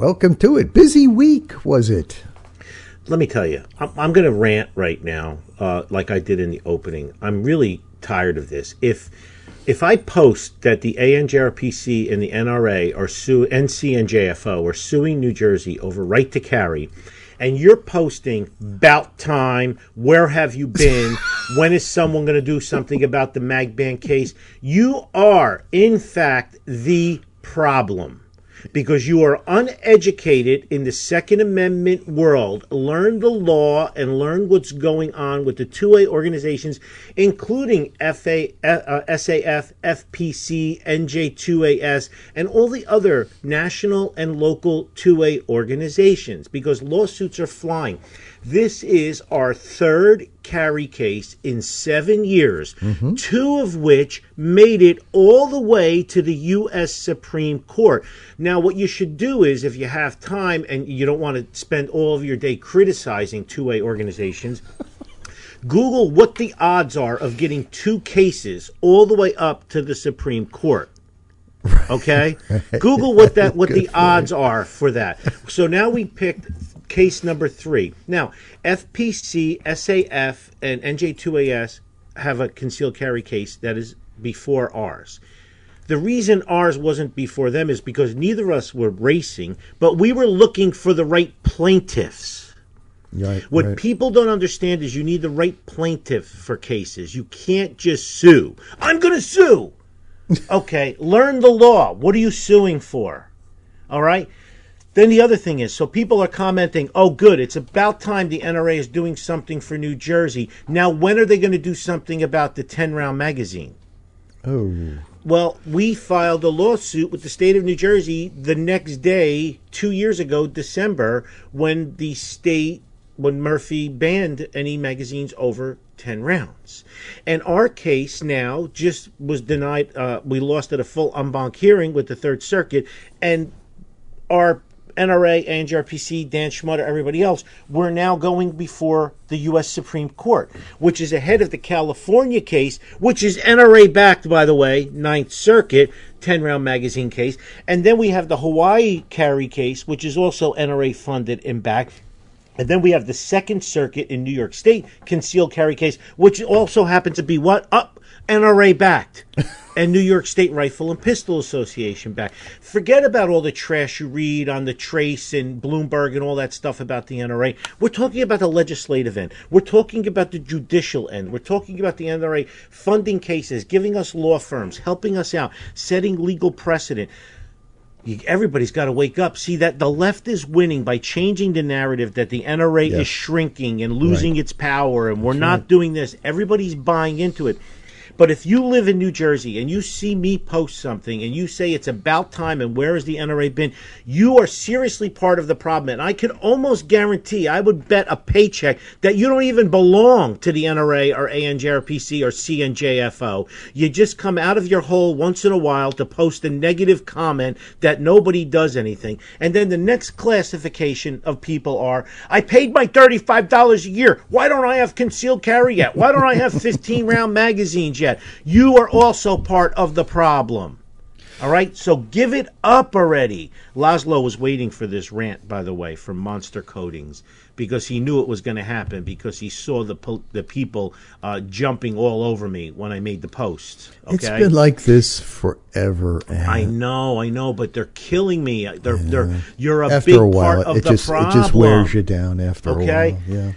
Welcome to it. Busy week, was it? Let me tell you, I'm, I'm going to rant right now, uh, like I did in the opening. I'm really tired of this. If if I post that the ANJRPC and the NRA are sue NC and JFO are suing New Jersey over right to carry, and you're posting about time, where have you been, when is someone going to do something about the Magban case, you are in fact the problem because you are uneducated in the Second Amendment world. Learn the law and learn what's going on with the 2A organizations, including FA, uh, SAF, FPC, NJ2AS, and all the other national and local 2A organizations because lawsuits are flying. This is our third carry case in seven years, mm-hmm. two of which made it all the way to the U.S. Supreme Court. Now, what you should do is, if you have time and you don't want to spend all of your day criticizing 2A organizations, Google what the odds are of getting two cases all the way up to the Supreme Court. Okay, Google what that what the odds are for that. So now we picked case number three. Now, FPC, SAF, and NJ2AS have a concealed carry case that is before ours. The reason ours wasn't before them is because neither of us were racing, but we were looking for the right plaintiffs. Right, what right. people don't understand is you need the right plaintiff for cases. You can't just sue. I'm going to sue. okay, learn the law. What are you suing for? All right? Then the other thing is, so people are commenting, oh, good, it's about time the NRA is doing something for New Jersey. Now, when are they going to do something about the 10 round magazine? Oh. Well, we filed a lawsuit with the state of New Jersey the next day, two years ago, December, when the state, when Murphy banned any magazines over 10 rounds. And our case now just was denied, uh, we lost at a full en banc hearing with the Third Circuit, and our NRA, ANJRPC, Dan Schmutter, everybody else, we're now going before the U.S. Supreme Court, which is ahead of the California case, which is NRA backed, by the way, Ninth Circuit, 10 round magazine case. And then we have the Hawaii carry case, which is also NRA funded and backed. And then we have the Second Circuit in New York State concealed carry case, which also happens to be what? Up NRA backed and New York State Rifle and Pistol Association backed. Forget about all the trash you read on the Trace and Bloomberg and all that stuff about the NRA. We're talking about the legislative end. We're talking about the judicial end. We're talking about the NRA funding cases, giving us law firms, helping us out, setting legal precedent. everybody's got to wake up. See that the left is winning by changing the narrative that the NRA yes. is shrinking and losing right. its power, and we're That's not right. doing this. Everybody's buying into it. But if you live in New Jersey and you see me post something and you say it's about time and where has the NRA been, you are seriously part of the problem. And I could almost guarantee, I would bet a paycheck that you don't even belong to the NRA or ANJRPC or CNJFO. You just come out of your hole once in a while to post a negative comment that nobody does anything. And then the next classification of people are, I paid my $35 a year. Why don't I have concealed carry yet? Why don't I have 15 round magazines yet? Yet. You are also part of the problem. All right, so give it up already. Laszlo was waiting for this rant, by the way, from Monster Coatings because he knew it was going to happen because he saw the the people uh, jumping all over me when I made the post. Okay? It's been like this forever. I know, I know, but they're killing me. They're, yeah. they're you're a after big a while, part of it the just, problem. It just wears you down after okay? a while. Yeah.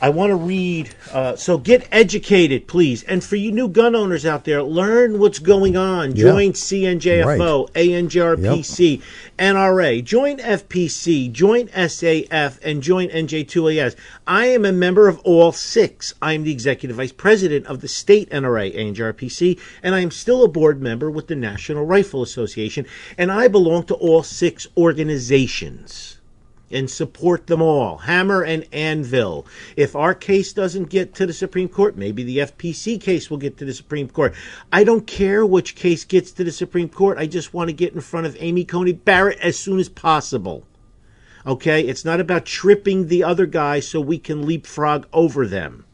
I want to read. Uh, so get educated, please. And for you new gun owners out there, learn what's going on. Yeah. Join CNJFO, ANJRPC, NRA. Join FPC. Join SAF, and join NJ2AS. I am a member of all six. I am the executive vice president of the state NRA, ANJRPC, and I am still a board member with the National Rifle Association. And I belong to all six organizations and support them all. Hammer and anvil. If our case doesn't get to the Supreme Court, maybe the FPC case will get to the Supreme Court. I don't care which case gets to the Supreme Court. I just want to get in front of Amy Coney Barrett as soon as possible. Okay? It's not about tripping the other guy so we can leapfrog over them.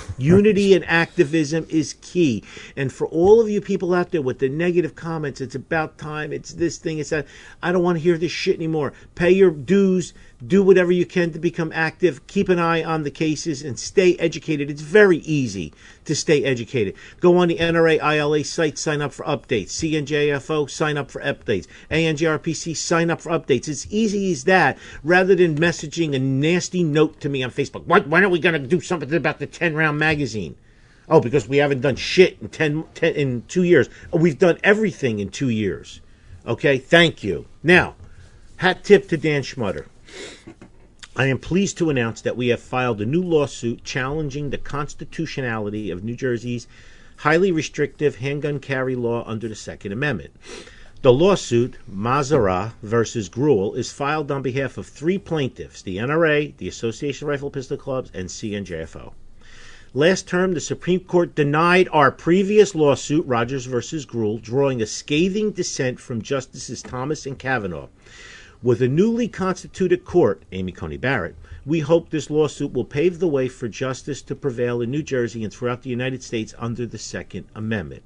Unity and activism is key. And for all of you people out there with the negative comments, it's about time, it's this thing, it's that. I don't want to hear this shit anymore. Pay your dues, do whatever you can to become active, keep an eye on the cases, and stay educated. It's very easy to stay educated. Go on the NRA ILA site, sign up for updates. CNJFO, sign up for updates. ANJRPC, sign up for updates. It's easy as that, rather than messaging a nasty note to me on Facebook. Why, when are we going to do something about the 10 round magazine? Oh, because we haven't done shit in 10, 10 in two years. We've done everything in two years. Okay, thank you. Now, hat tip to Dan Schmutter. I am pleased to announce that we have filed a new lawsuit challenging the constitutionality of New Jersey's highly restrictive handgun carry law under the Second Amendment. The lawsuit, Mazahreh versus Grewal, is filed on behalf of three plaintiffs the NRA, the Association of Rifle Pistol Clubs, and CNJFO. Last term, the Supreme Court denied our previous lawsuit, Rogers versus Grewal, drawing a scathing dissent from Justices Thomas and Kavanaugh. With a newly constituted court, Amy Coney Barrett, we hope this lawsuit will pave the way for justice to prevail in New Jersey and throughout the United States under the Second Amendment.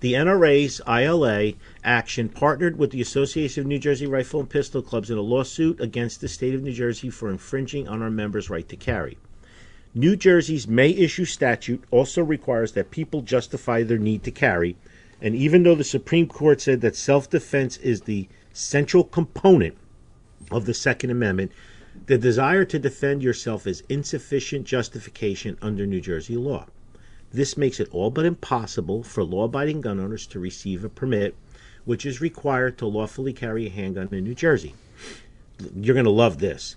The NRA's ILA action partnered with the Association of New Jersey Rifle and Pistol Clubs in a lawsuit against the state of New Jersey for infringing on our members' right to carry. New Jersey's May issue statute also requires that people justify their need to carry, and even though the Supreme Court said that self defense is the central component of the Second Amendment, the desire to defend yourself is insufficient justification under New Jersey law. This makes it all but impossible for law abiding gun owners to receive a permit, which is required to lawfully carry a handgun in New Jersey. You're going to love this.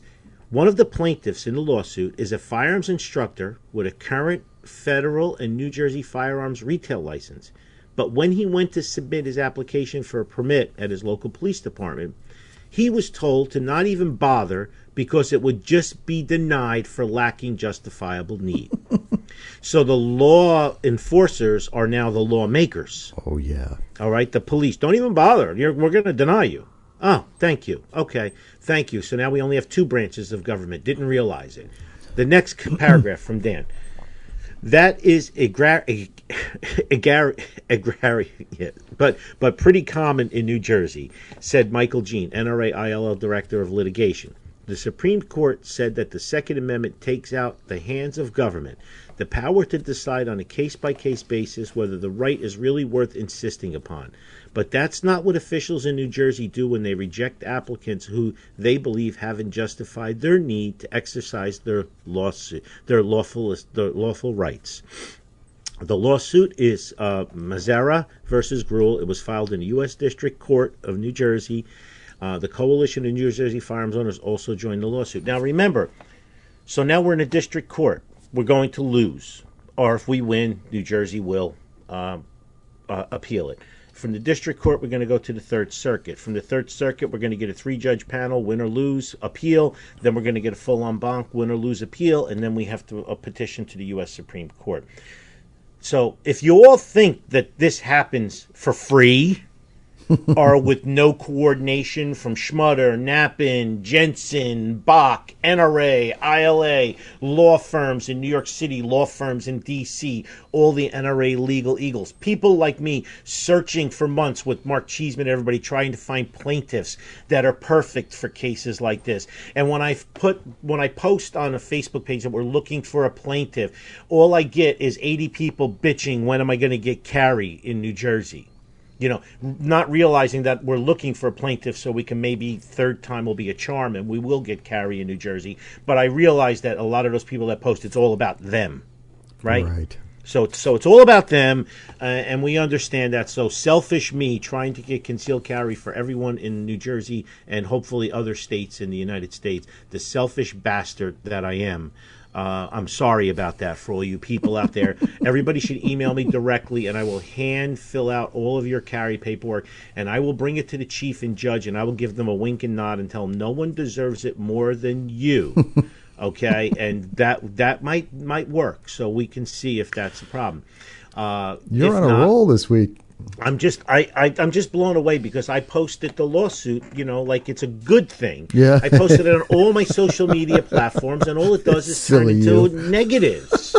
One of the plaintiffs in the lawsuit is a firearms instructor with a current federal and New Jersey firearms retail license. But when he went to submit his application for a permit at his local police department, he was told to not even bother because it would just be denied for lacking justifiable need. so the law enforcers are now the lawmakers. Oh, yeah. All right, the police. Don't even bother. You're, we're going to deny you. Oh, thank you. Okay, thank you. So now we only have two branches of government. Didn't realize it. The next paragraph from Dan. That is a, gra- a, a, gar- a gar- yeah, but but pretty common in New Jersey, said Michael Jean, NRA ILA Director of Litigation. The Supreme Court said that the Second Amendment takes out the hands of government the power to decide on a case by case basis whether the right is really worth insisting upon. But that's not what officials in New Jersey do when they reject applicants who they believe haven't justified their need to exercise their lawsuit, their lawful their lawful rights. The lawsuit is uh, versus Grewal. It was filed in the U.S. District Court of New Jersey. Uh, the Coalition of New Jersey Firearms Owners also joined the lawsuit. Now, remember, so now we're in a district court. We're going to lose, or if we win, New Jersey will um, uh, appeal it. From the district court, we're going to go to the Third Circuit. From the Third Circuit, we're going to get a three judge panel, win or lose, appeal. Then we're going to get a full en banc, win or lose, appeal. And then we have to a petition to the U.S. Supreme Court. So if you all think that this happens for free, or with no coordination from Schmutter, Knappen, Jensen, Bach, NRA, ILA, law firms in New York City, law firms in DC, all the NRA legal eagles. People like me searching for months with Mark Cheeseman, everybody trying to find plaintiffs that are perfect for cases like this. And when I put when I post on a Facebook page that we're looking for a plaintiff, all I get is 80 people bitching when am I going to get carry in New Jersey. You know, not realizing that we're looking for a plaintiff so we can maybe third time will be a charm and we will get carry in New Jersey. But I realize that a lot of those people that post, it's all about them, right? Right. So, so it's all about them, uh, and we understand that. So selfish me trying to get concealed carry for everyone in New Jersey and hopefully other states in the United States. The selfish bastard that I am. Uh, I'm sorry about that for all you people out there. Everybody should email me directly, and I will hand fill out all of your carry paperwork, and I will bring it to the chief and judge, and I will give them a wink and nod and tell them no one deserves it more than you. okay, and that that might might work. So we can see if that's a problem. Uh, You're on a not, roll this week. I'm just I, I I'm just blown away because I posted the lawsuit, you know, like it's a good thing. Yeah. I posted it on all my social media platforms, and all it does is turn Silly into you. negatives.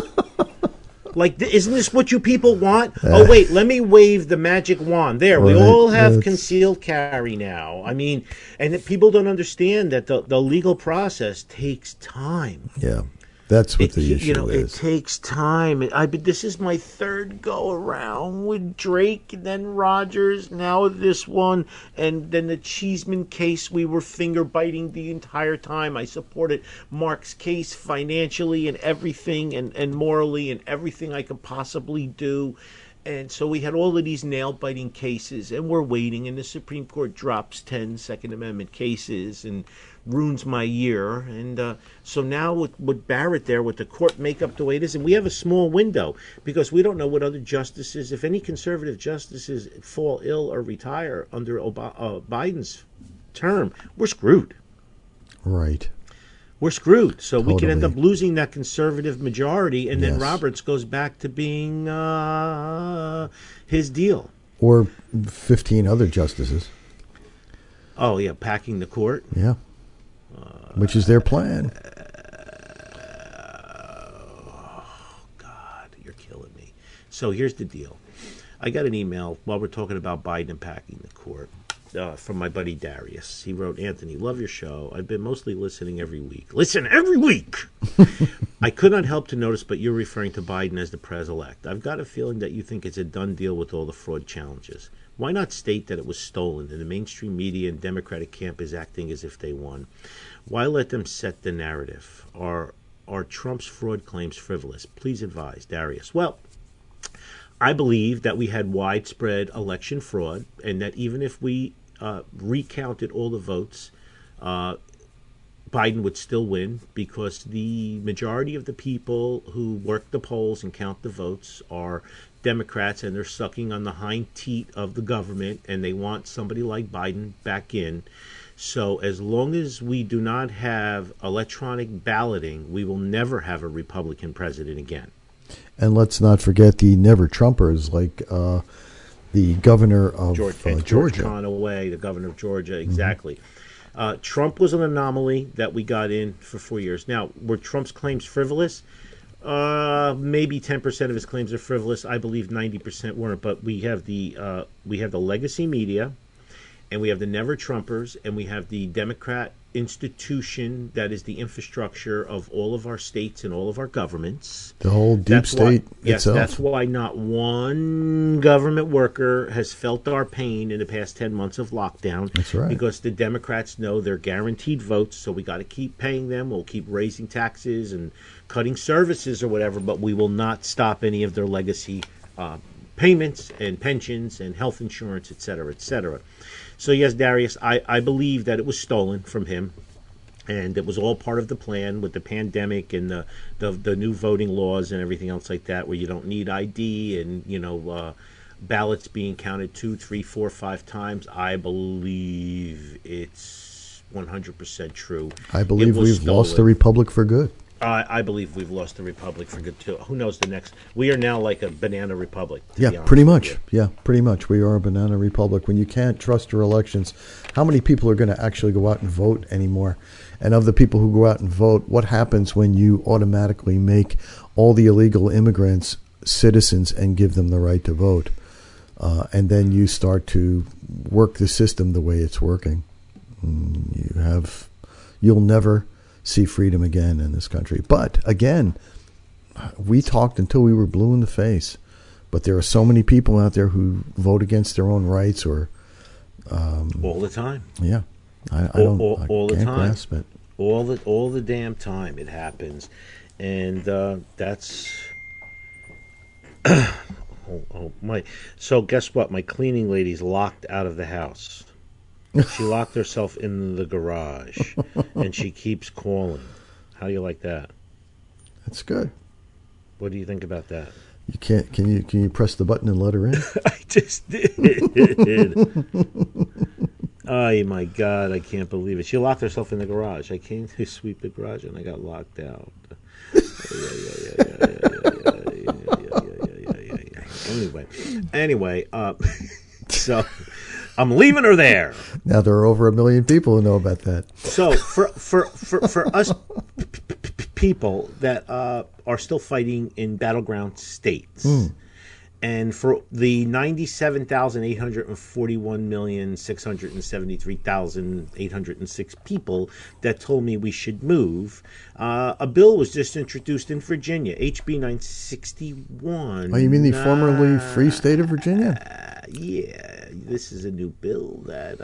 like, isn't this what you people want? oh wait, let me wave the magic wand. There, we all have concealed carry now. I mean, and people don't understand that the the legal process takes time. Yeah, that's what It- the issue you know, is. it takes time. I but this is my third go around with Drake, and then Rogers, now this one, and then the Cheeseman case. We were finger biting the entire time. I supported Mark's case financially and everything, and and morally, and everything I could possibly do. And so we had all of these nail biting cases, and we're waiting, and the Supreme Court drops 10 Second Amendment cases and ruins my year. And uh, so now with, with Barrett there, with the court makeup the way it is, and we have a small window because we don't know what other justices, if any conservative justices fall ill or retire under uh, Biden's term, we're screwed. right. We're screwed. So we could end up losing that conservative majority, and then Roberts goes back to being uh, his deal. Or 15 other justices. Oh yeah, packing the court. Yeah. Which is their plan. Uh, oh, God, you're killing me. So here's the deal. I got an email while we're talking about Biden packing the court uh, from my buddy Darius. He wrote, Anthony, love your show. I've been mostly listening every week. Listen every week! I could not help to notice, but you're referring to Biden as the pres elect. I've got a feeling that you think it's a done deal with all the fraud challenges. Why not state that it was stolen and the mainstream media and Democratic camp is acting as if they won? Why let them set the narrative? Are are Trump's fraud claims frivolous? Please advise, Darius. Well, I believe that we had widespread election fraud, and that even if we uh, recounted all the votes, uh, Biden would still win because the majority of the people who work the polls and count the votes are Democrats, and they're sucking on the hind teat of the government, and they want somebody like Biden back in. So, as long as we do not have electronic balloting, we will never have a Republican president again. And let's not forget the never Trumpers like uh, the governor of George, uh, George Georgia. Conaway, the governor of Georgia, exactly. Uh, Trump was an anomaly that we got in for four years. Now, were Trump's claims frivolous? Uh, maybe ten percent of his claims are frivolous. I believe ninety percent weren't. But we have the uh, we have the legacy media, and we have the never Trumpers, and we have the Democrat institution that is the infrastructure of all of our states and all of our governments. The whole deep That's why- state yes, itself. that's why not one government worker has felt our pain in the past 10 months of lockdown. That's right. Because the Democrats know they're guaranteed votes, so we got to keep paying them. We'll keep raising taxes and cutting services or whatever, but we will not stop any of their legacy uh, payments and pensions and health insurance, et cetera, et cetera. So, yes, Darius, I, I believe that it was stolen from him and it was all part of the plan with the pandemic and the, the the new voting laws and everything else like that, where you don't need ID and you know uh, ballots being counted two, three, four, five times. I believe it's one hundred percent true. I believe we've lost the republic for good. I, I believe we've lost the republic for good too. Who knows the next? We are now like a banana republic. Yeah, pretty much. Yeah, pretty much. We are a banana republic. When you can't trust your elections, how many people are going to actually go out and vote anymore? And of the people who go out and vote, what happens when you automatically make all the illegal immigrants citizens and give them the right to vote? Uh, and then you start to work the system the way it's working. Mm, You have, you'll never see freedom again in this country. But again, we talked until we were blue in the face. But there are so many people out there who vote against their own rights, or all the time. yeah, I, I All- don't, all- I all the time. all the all the damn time it happens and uh, that's oh, oh my so guess what my cleaning lady's locked out of the house she locked herself in the garage and she keeps calling how do you like that That's good. what do you think about that You can't. Can you? Can you press the button and let her in? i just did oh my god i can't believe it she locked herself in the garage i came to sweep the garage and i got locked out anyway, anyway, uh, so I'm leaving her there. now there are over a million people who know about that. So for for for, for us p- p- people that uh, are still fighting in battleground states. And for the ninety-seven thousand eight hundred and forty-one million six hundred and seventy-three thousand eight hundred and six people that told me we should move, uh, a bill was just introduced in Virginia, HB nine sixty-one. Oh, you mean the formerly free state of Virginia? Uh, yeah, this is a new bill that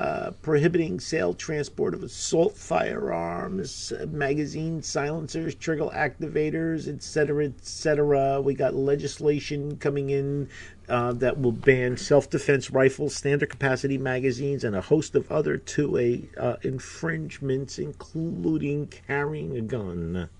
uh, prohibiting sale, transport of assault firearms, magazine silencers, trigger activators, etc., etc. We got legislation coming in uh, that will ban self-defense rifles, standard capacity magazines, and a host of other 2A uh, infringements, including carrying a gun.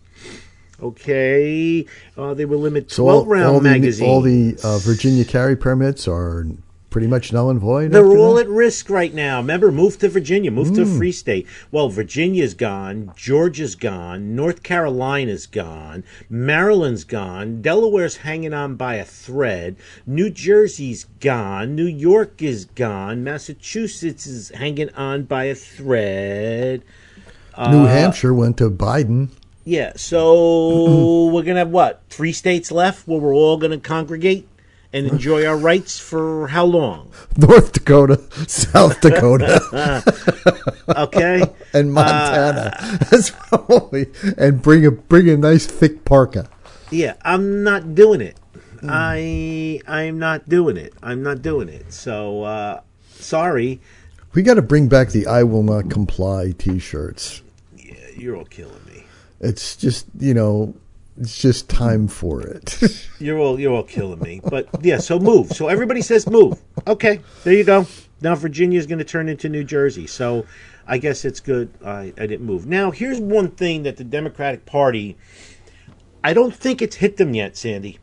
Okay, uh, they will limit So all, 12 round all the magazines. all the uh, Virginia carry permits are pretty much null and void. They're all that? at risk right now. Remember, move to Virginia, move to a free state. Well, Virginia's gone, Georgia's gone, North Carolina's gone, Maryland's gone, Delaware's hanging on by a thread, New Jersey's gone, New York is gone, Massachusetts is hanging on by a thread. New uh, Hampshire went to Biden. Yeah, so we're gonna have what? Three states left where we're all gonna congregate and enjoy our rights for how long? North Dakota, South Dakota, Okay. and Montana. That's probably and bring a bring a nice thick parka. Yeah, I'm not doing it. I I'm not doing it. I'm not doing it. So uh sorry. We got to bring back the "I will not comply" T-shirts. Yeah, you're all killing me. It's just you know, it's just time for it. You're all you're all killing me. But yeah, so move. So everybody says move. Okay, there you go. Now Virginia's going to turn into New Jersey. So I guess it's good I, I didn't move. Now here's one thing that the Democratic Party I don't think it's hit them yet, Sandy.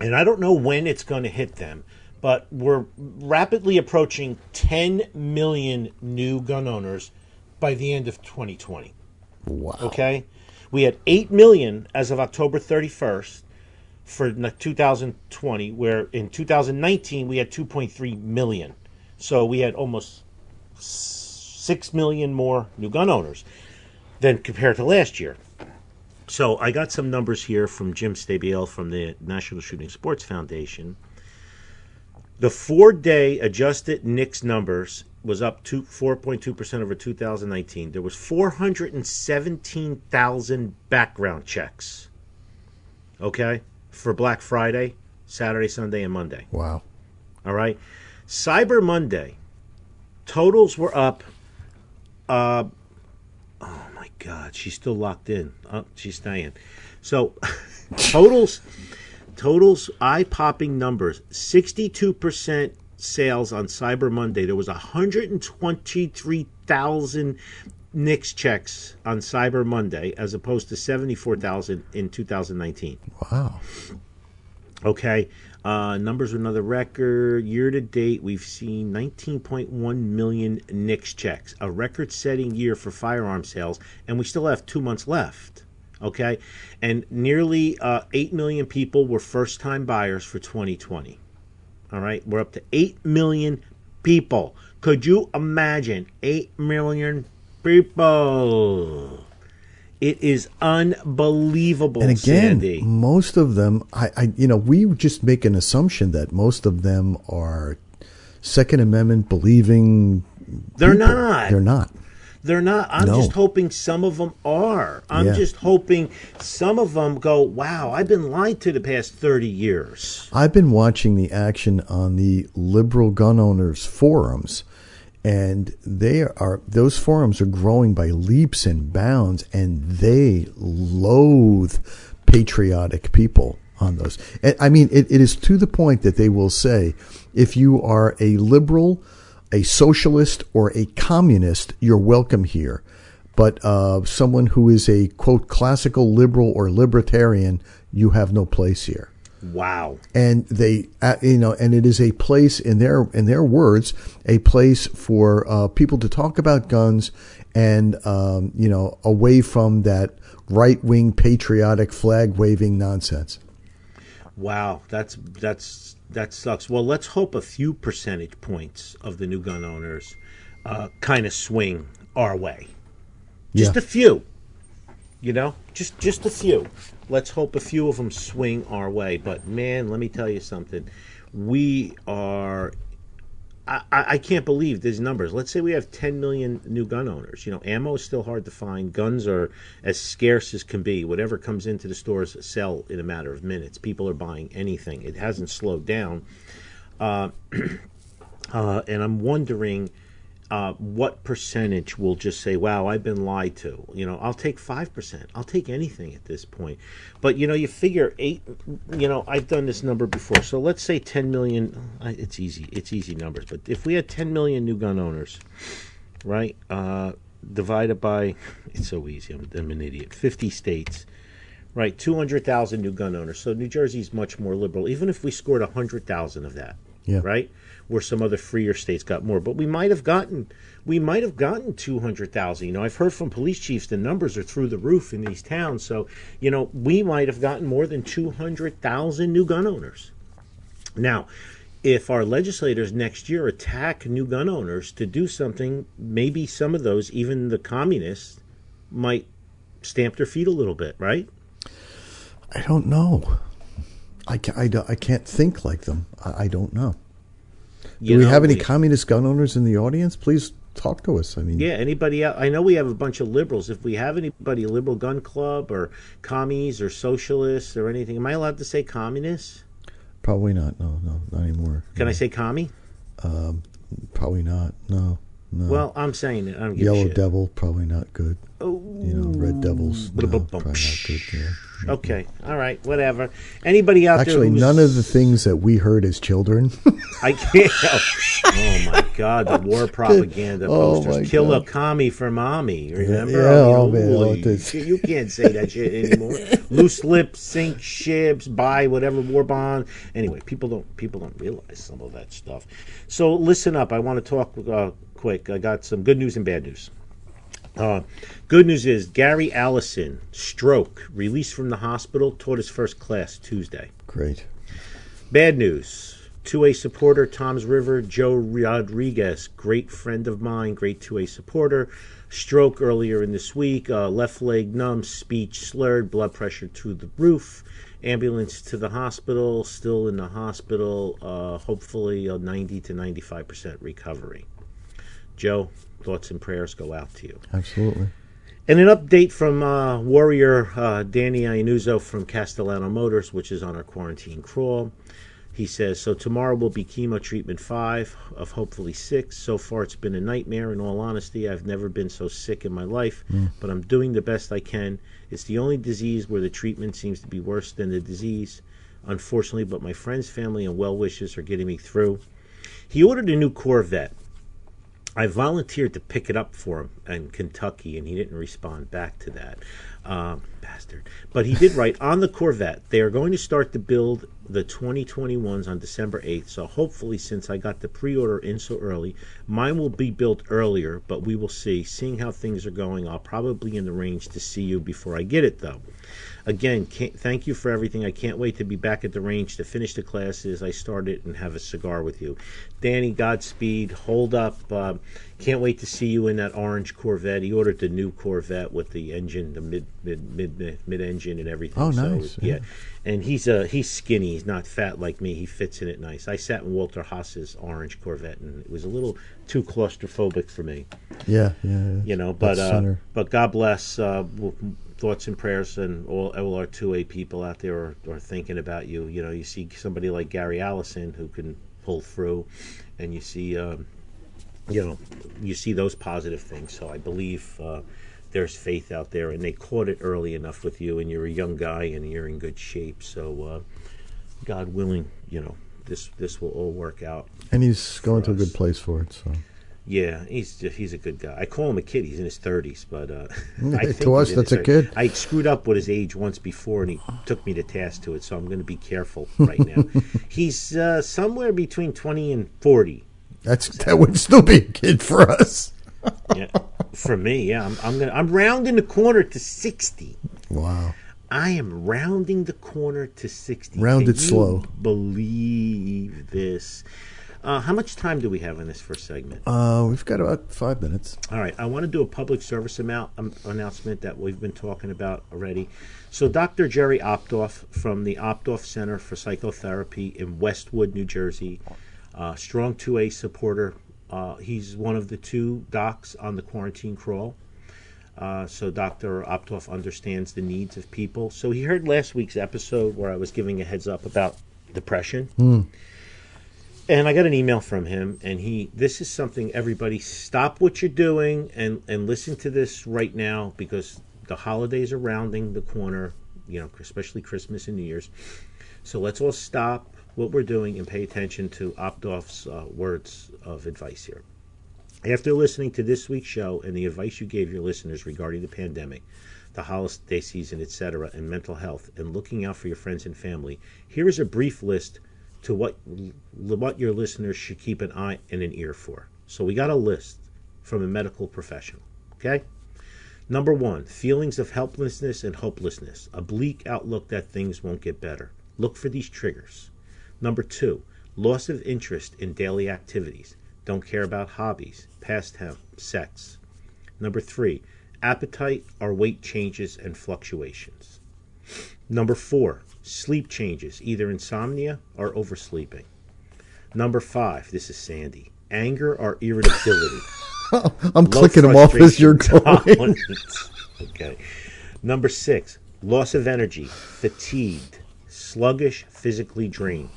And I don't know when it's going to hit them, but we're rapidly approaching 10 million new gun owners by the end of 2020. wow. Okay, we had eight million as of October 31st for 2020, where in 2019 we had 2.3 million. So we had almost six million more new gun owners than compared to last year. So I got some numbers here from Jim Stabiel from the National Shooting Sports Foundation. The four-day adjusted NICS numbers was up to 4.2% over 2019. There was 417,000 background checks. Okay? For Black Friday, Saturday, Sunday, and Monday. Wow. All right. Cyber Monday, totals were up. Uh, oh my God, she's still locked in. Oh, she's staying. So, totals, totals, eye popping numbers. Sixty-two percent sales on Cyber Monday. There was hundred and twenty-three thousand NICS checks on Cyber Monday, as opposed to seventy-four thousand in two thousand nineteen. Wow. Okay. Uh, numbers are another record. Year to date, we've seen 19.1 million NICS checks, a record setting year for firearm sales, and we still have two months left. Okay. And nearly uh, 8 million people were first time buyers for 2020. All right. We're up to 8 million people. Could you imagine 8 million people? It is unbelievable, And again, Sandy. most of them, I, I, you know, we just make an assumption that most of them are Second Amendment believing. They're people. not. They're not. They're not. I'm No. just hoping some of them are. I'm Yeah. just hoping some of them go, wow, I've been lied to the past 30 years. I've been watching the action on the liberal gun owners forums, and they are those forums are growing by leaps and bounds, and they loathe patriotic people on those. I mean, it, it is to the point that they will say, if you are a liberal, a socialist, or a communist, you're welcome here. But uh, someone who is a quote classical liberal or libertarian, you have no place here Wow. and they uh, you know and it is a place in their in their words a place for uh, people to talk about guns and um, you know away from that right wing patriotic flag waving nonsense Wow, that's that's that sucks. Well, let's hope a few percentage points of the new gun owners uh, kind of swing our way. Just Yeah. a few, you know, just just a few. Let's hope a few of them swing our way. But man, let me tell you something. We are. I, I can't believe these numbers. Let's say we have 10 million new gun owners. You know, ammo is still hard to find. Guns are as scarce as can be. Whatever comes into the stores sell in a matter of minutes. People are buying anything. It hasn't slowed down. Uh, uh, and I'm wondering uh, what percentage will just say, "Wow, I've been lied to." You know, I'll take five percent. I'll take anything at this point. But you know, you figure eight. You know, I've done this number before. So let's say ten million. uh, It's easy. It's easy numbers. But if we had ten million new gun owners, right, uh, divided by, it's so easy. I'm, I'm an idiot. Fifty states. Right, 200,000 new gun owners. So New Jersey's much more liberal. Even if we scored 100,000 of that, Yeah. right? Where some other freer states got more, but we might have gotten we might have gotten 200,000. You know, I've heard from police chiefs the numbers are through the roof in these towns. So, you know, we might have gotten more than 200,000 new gun owners. Now, if our legislators next year attack new gun owners to do something, maybe some of those, even the communists, might stamp their feet a little bit, right? i don't know i, I, I can't think like them I don't know do we know, have any communist gun owners in the audience please talk to us i mean Yeah, anybody? I know we have a bunch of liberals. If we have anybody, liberal gun club or commies or socialists or anything, am I allowed to say communists? probably not no no not anymore Can I say commie? Um, probably not no no Well, I'm saying it. I don't give yellow devil probably not good Oh. you know red devils no, probably not good yeah. Okay, all right, whatever. Anybody out Actually, there? who's- none of the things that we heard as children. I can't. Oh my God! The war propaganda Oh, posters. Kill a God. commie for mommy. Remember? yeah, oh, man, it is. you can't say that shit anymore. Loose lips, sink ships, buy whatever war bond. Anyway, people don't people don't realize some of that stuff. So listen up. I want to talk uh, quick. I got some good news and bad news. Uh, good news is Gary Allison, stroke, released from the hospital, taught his first class Tuesday. Great. Bad news. 2A supporter Toms River, Joe Rodriguez, great friend of mine, great 2A supporter. Stroke earlier in this week, uh, left leg numb, speech slurred, blood pressure to the roof. Ambulance to the hospital, still in the hospital, uh, hopefully a 90 to 95% recovery. Joe, thoughts and prayers go out to you. Absolutely. And an update from uh, Warrior uh, Danny Iannuzzo from Castellano Motors, which is on our quarantine crawl. He says, So tomorrow will be chemo treatment five of hopefully six. So far, it's been a nightmare. In all honesty, I've never been so sick in my life, but I'm doing the best I can. It's the only disease where the treatment seems to be worse than the disease, unfortunately, but my friends, family, and well wishes are getting me through. He ordered a new Corvette. I volunteered to pick it up for him in Kentucky, and he didn't respond back to that. Um, bastard. But he did write on the Corvette, they are going to start to build the 2021s on December 8th. So hopefully, since I got the pre order in so early, mine will be built earlier, but we will see. Seeing how things are going, I'll probably be in the range to see you before I get it, though. Again, can't, thank you for everything. I can't wait to be back at the range to finish the classes I started and have a cigar with you. Danny, Godspeed. Hold up. Uh, can't wait to see you in that orange Corvette. He ordered the new Corvette with the engine, the mid mid mid mid engine and everything. Oh, so, nice, Yeah. yeah. and he's uh he's skinny. He's not fat like me. He fits in it nice. I sat in Walter Haas's orange Corvette, and it was a little too claustrophobic for me. Yeah, yeah. yeah. You know, but uh, but God bless. Uh, w- thoughts and prayers, and all, all our two A people out there are, are thinking about you. You know, you see somebody like Gary Allison who can pull through, and you see, um, you know, you see those positive things. So I believe uh, there's faith out there, and they caught it early enough with you, and you're a young guy, and you're in good shape. So, uh, God willing, you know, this this will all work out. and he's going to a good place for it. So Yeah, he's he's a good guy. I call him a kid. He's in his thirties, but uh, I To us, that's a kid. I screwed up with his age once before, and he took me to task to it. So I'm going to be careful right now. he's uh, somewhere between twenty and forty. that's that would still be a kid for us. Yeah, for me, yeah, I'm, I'm gonna I'm rounding the corner to sixty. Wow. I am rounding the corner to 60. Round it slow. Believe this. Uh, how much time do we have in this first segment? Uh, we've got about five minutes. All right, I want to do a public service amount, um, announcement that we've been talking about already. So, Dr. Jerry Optoff from the Optoff Center for Psychotherapy in Westwood, New Jersey, uh, strong 2A supporter. Uh, he's one of the two docs on the quarantine crawl. Uh, so Dr. Optoff understands the needs of people. So he heard last week's episode where I was giving a heads up about depression. And I got an email from him, and he. This is something everybody stop what you're doing and and listen to this right now because the holidays are rounding the corner. You know, especially Christmas and New Year's. So let's all stop what we're doing and pay attention to Optoff's uh, words of advice here. After listening to this week's show and the advice you gave your listeners regarding the pandemic, the holiday season, etc., and mental health, and looking out for your friends and family, here is a brief list to what what your listeners should keep an eye and an ear for. So we got a list from a medical professional. Okay. Number one, feelings of helplessness and hopelessness, a bleak outlook that things won't get better. Look for these triggers. Number two, loss of interest in daily activities. Don't care about hobbies, pastime, sex. Number three, appetite or weight changes and fluctuations. Number four, sleep changes, either insomnia or oversleeping. Number five, this is Sandy, anger or irritability. I'm Low clicking them off as you're going. okay. Number six, loss of energy, fatigued, sluggish, physically drained.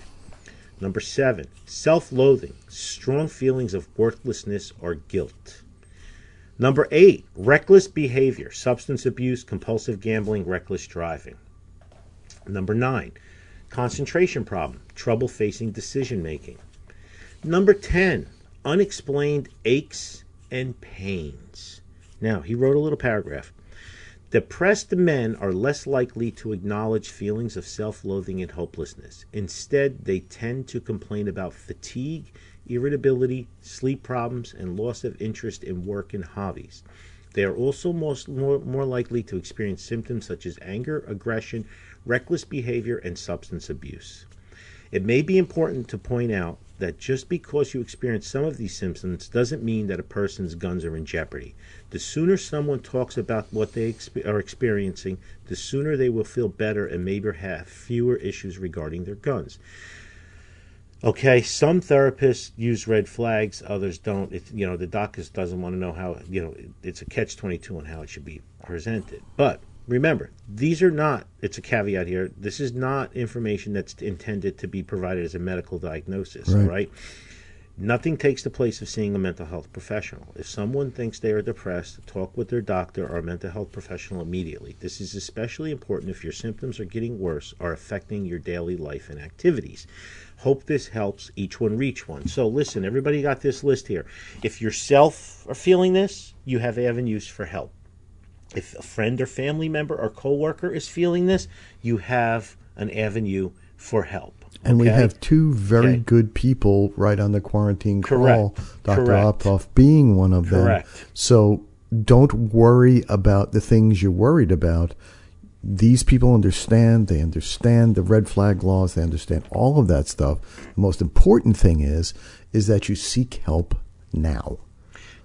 Number seven, self loathing, strong feelings of worthlessness or guilt. Number eight, reckless behavior, substance abuse, compulsive gambling, reckless driving. Number nine, concentration problem, trouble facing decision making. Number 10, unexplained aches and pains. Now, he wrote a little paragraph. Depressed men are less likely to acknowledge feelings of self loathing and hopelessness. Instead, they tend to complain about fatigue, irritability, sleep problems, and loss of interest in work and hobbies. They are also most, more, more likely to experience symptoms such as anger, aggression, reckless behavior, and substance abuse. It may be important to point out that just because you experience some of these symptoms doesn't mean that a person's guns are in jeopardy. The sooner someone talks about what they are experiencing, the sooner they will feel better and maybe have fewer issues regarding their guns. Okay, some therapists use red flags, others don't. It, you know, the doc just doesn't want to know how, you know, it's a catch 22 on how it should be presented. But remember, these are not, it's a caveat here, this is not information that's intended to be provided as a medical diagnosis, Right. right? Nothing takes the place of seeing a mental health professional. If someone thinks they are depressed, talk with their doctor or mental health professional immediately. This is especially important if your symptoms are getting worse or affecting your daily life and activities. Hope this helps each one reach one. So, listen, everybody got this list here. If yourself are feeling this, you have avenues for help. If a friend or family member or coworker is feeling this, you have an avenue for help. And we have two very Okay. good people right on the quarantine call. Correct. Dr. Correct. Optoff being one of them. Correct. So don't worry about the things you're worried about. These people understand. They understand the red flag laws. They understand all of that stuff. The most important thing is is that you seek help now.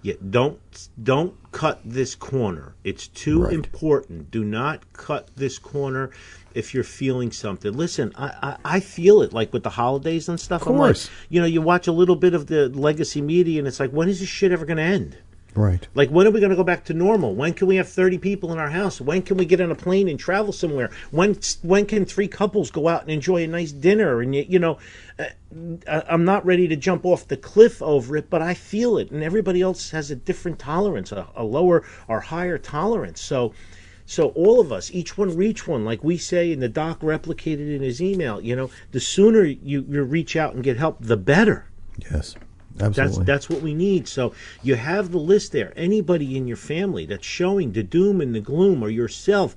Yeah, don't don't cut this corner. It's too Right. important. Do not cut this corner if you're feeling something. Listen, I, I, I feel it like with the holidays and stuff. Of I'm like, course. you know, you watch a little bit of the legacy media and it's like, when is this shit ever going to end? Right. Like, when are we going to go back to normal? When can we have 30 people in our house? When can we get on a plane and travel somewhere? When when can three couples go out and enjoy a nice dinner? And, you, you know, uh, I'm not ready to jump off the cliff over it, but I feel it. And everybody else has a different tolerance, a, a lower or higher tolerance. So, so all of us, each one reach one, like we say, and the doc replicated in his email. You know, the sooner you, you reach out and get help, the better. Yes. That's Absolutely. that's what we need. So you have the list there. Anybody in your family that's showing the doom and the gloom, or yourself,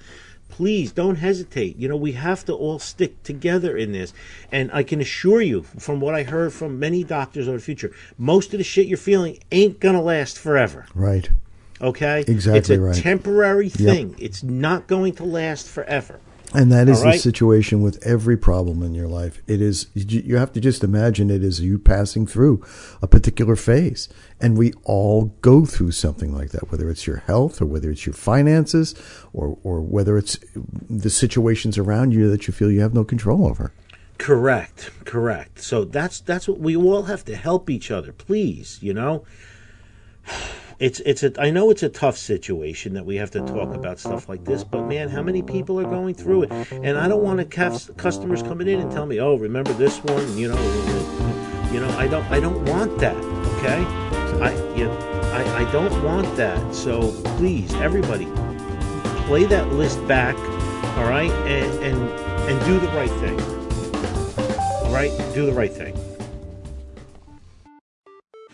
please don't hesitate. You know we have to all stick together in this. And I can assure you, from what I heard from many doctors over the future, most of the shit you're feeling ain't gonna last forever. right. Okay, Exactly It's a right. temporary thing. It's not going to last forever. And that is All the situation with every problem in your life. It is you you have to just imagine it as you passing through a particular phase, and we all go through something like that. Whether it's your health, or whether it's your finances, or or whether it's the situations around you that you feel you have no control over. Correct, correct. So that's that's what we all have to help each other, please. You know, it's it's a I know it's a tough situation that we have to talk about stuff like this, but man, how many people are going through it? And I don't want to have customers coming in and tell me, oh, remember this one? You know, you know, I don't I don't want that. Okay, I you know, I I don't want that. So please, everybody, play that list back. All right, and and and do the right thing. All right, do the right thing.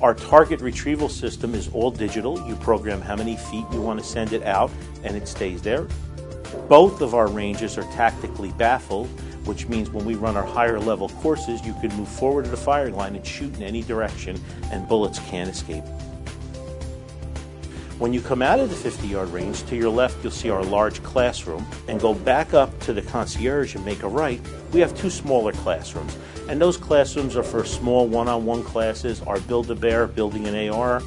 Our target retrieval system is all digital. You program how many feet you want to send it out, and it stays there. Both of our ranges are tactically baffled, which means when we run our higher level courses, you can move forward to the firing line and shoot in any direction, and bullets can't escape. When you come out of the 50 yard range, to your left you'll see our large classroom, and go back up to the concierge and make a right. We have two smaller classrooms, and those classrooms are for small one on one classes, our Build a Bear, building an AR.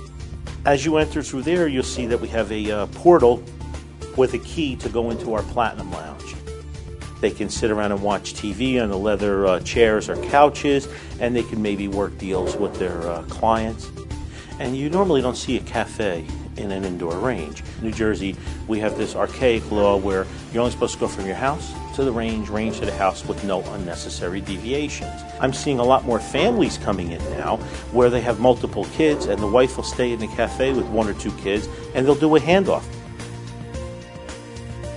As you enter through there, you'll see that we have a uh, portal with a key to go into our Platinum Lounge. They can sit around and watch TV on the leather uh, chairs or couches, and they can maybe work deals with their uh, clients. And you normally don't see a cafe in an indoor range. New Jersey, we have this archaic law where you're only supposed to go from your house to the range, range to the house with no unnecessary deviations. I'm seeing a lot more families coming in now where they have multiple kids and the wife will stay in the cafe with one or two kids and they'll do a handoff.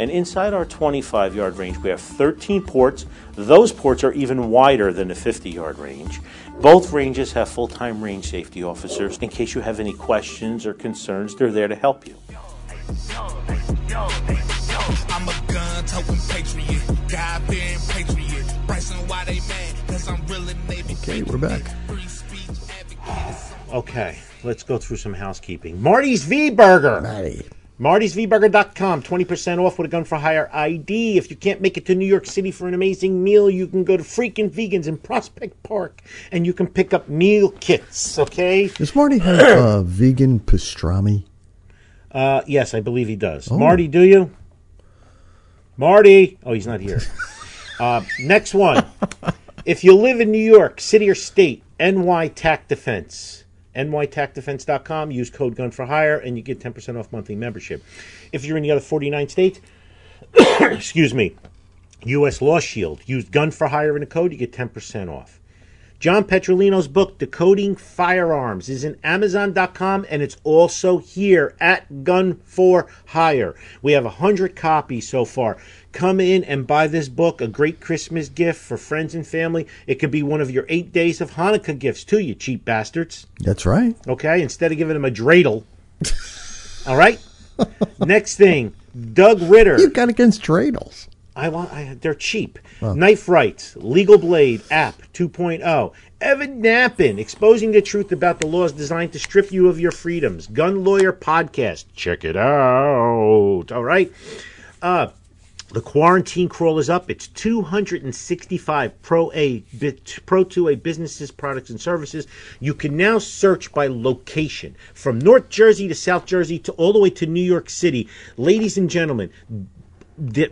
And inside our 25 yard range, we have 13 ports. Those ports are even wider than the 50 yard range. Both ranges have full time range safety officers. In case you have any questions or concerns, they're there to help you. I'm a gun toting patriot, God fearing patriot. Bryson, why they mad? Cause I'm really Navy. Okay, we're back. Free speech advocate. Okay, let's go through some housekeeping. Marty's V Burger. Maddie. Marty'sVburger.com, 20% off with a gun for hire ID. If you can't make it to New York City for an amazing meal, you can go to Freakin' Vegans in Prospect Park and you can pick up meal kits, okay? Does Marty have uh, vegan pastrami? Uh, yes, I believe he does. Marty, do you? Marty. Oh, he's not here. uh, next one. if you live in New York City or state, NY Tac Defense. NYTacDefense.com. Use code Gun for Hire and you get 10% off monthly membership. If you're in the other 49 states, excuse me, U.S. Law Shield. Use Gun for Hire in the code, you get 10% off. John Petrolino's book, Decoding Firearms, is in Amazon.com and it's also here at Gun for Hire. We have 100 copies so far. Come in and buy this book, a great Christmas gift for friends and family. It could be one of your eight days of Hanukkah gifts too, you cheap bastards. That's right. Okay? Instead of giving them a dreidel. All right? Next thing, Doug Ritter. You got against dreidels. I want. I, they're cheap. Knife Rights, Legal Blade app 2.0. Evan Nappin, exposing the truth about the laws designed to strip you of your freedoms. Gun Lawyer podcast. Check it out. All right. Uh, the quarantine crawl is up. It's 265 Pro A Pro 2A businesses, products, and services. You can now search by location from North Jersey to South Jersey to all the way to New York City. Ladies and gentlemen,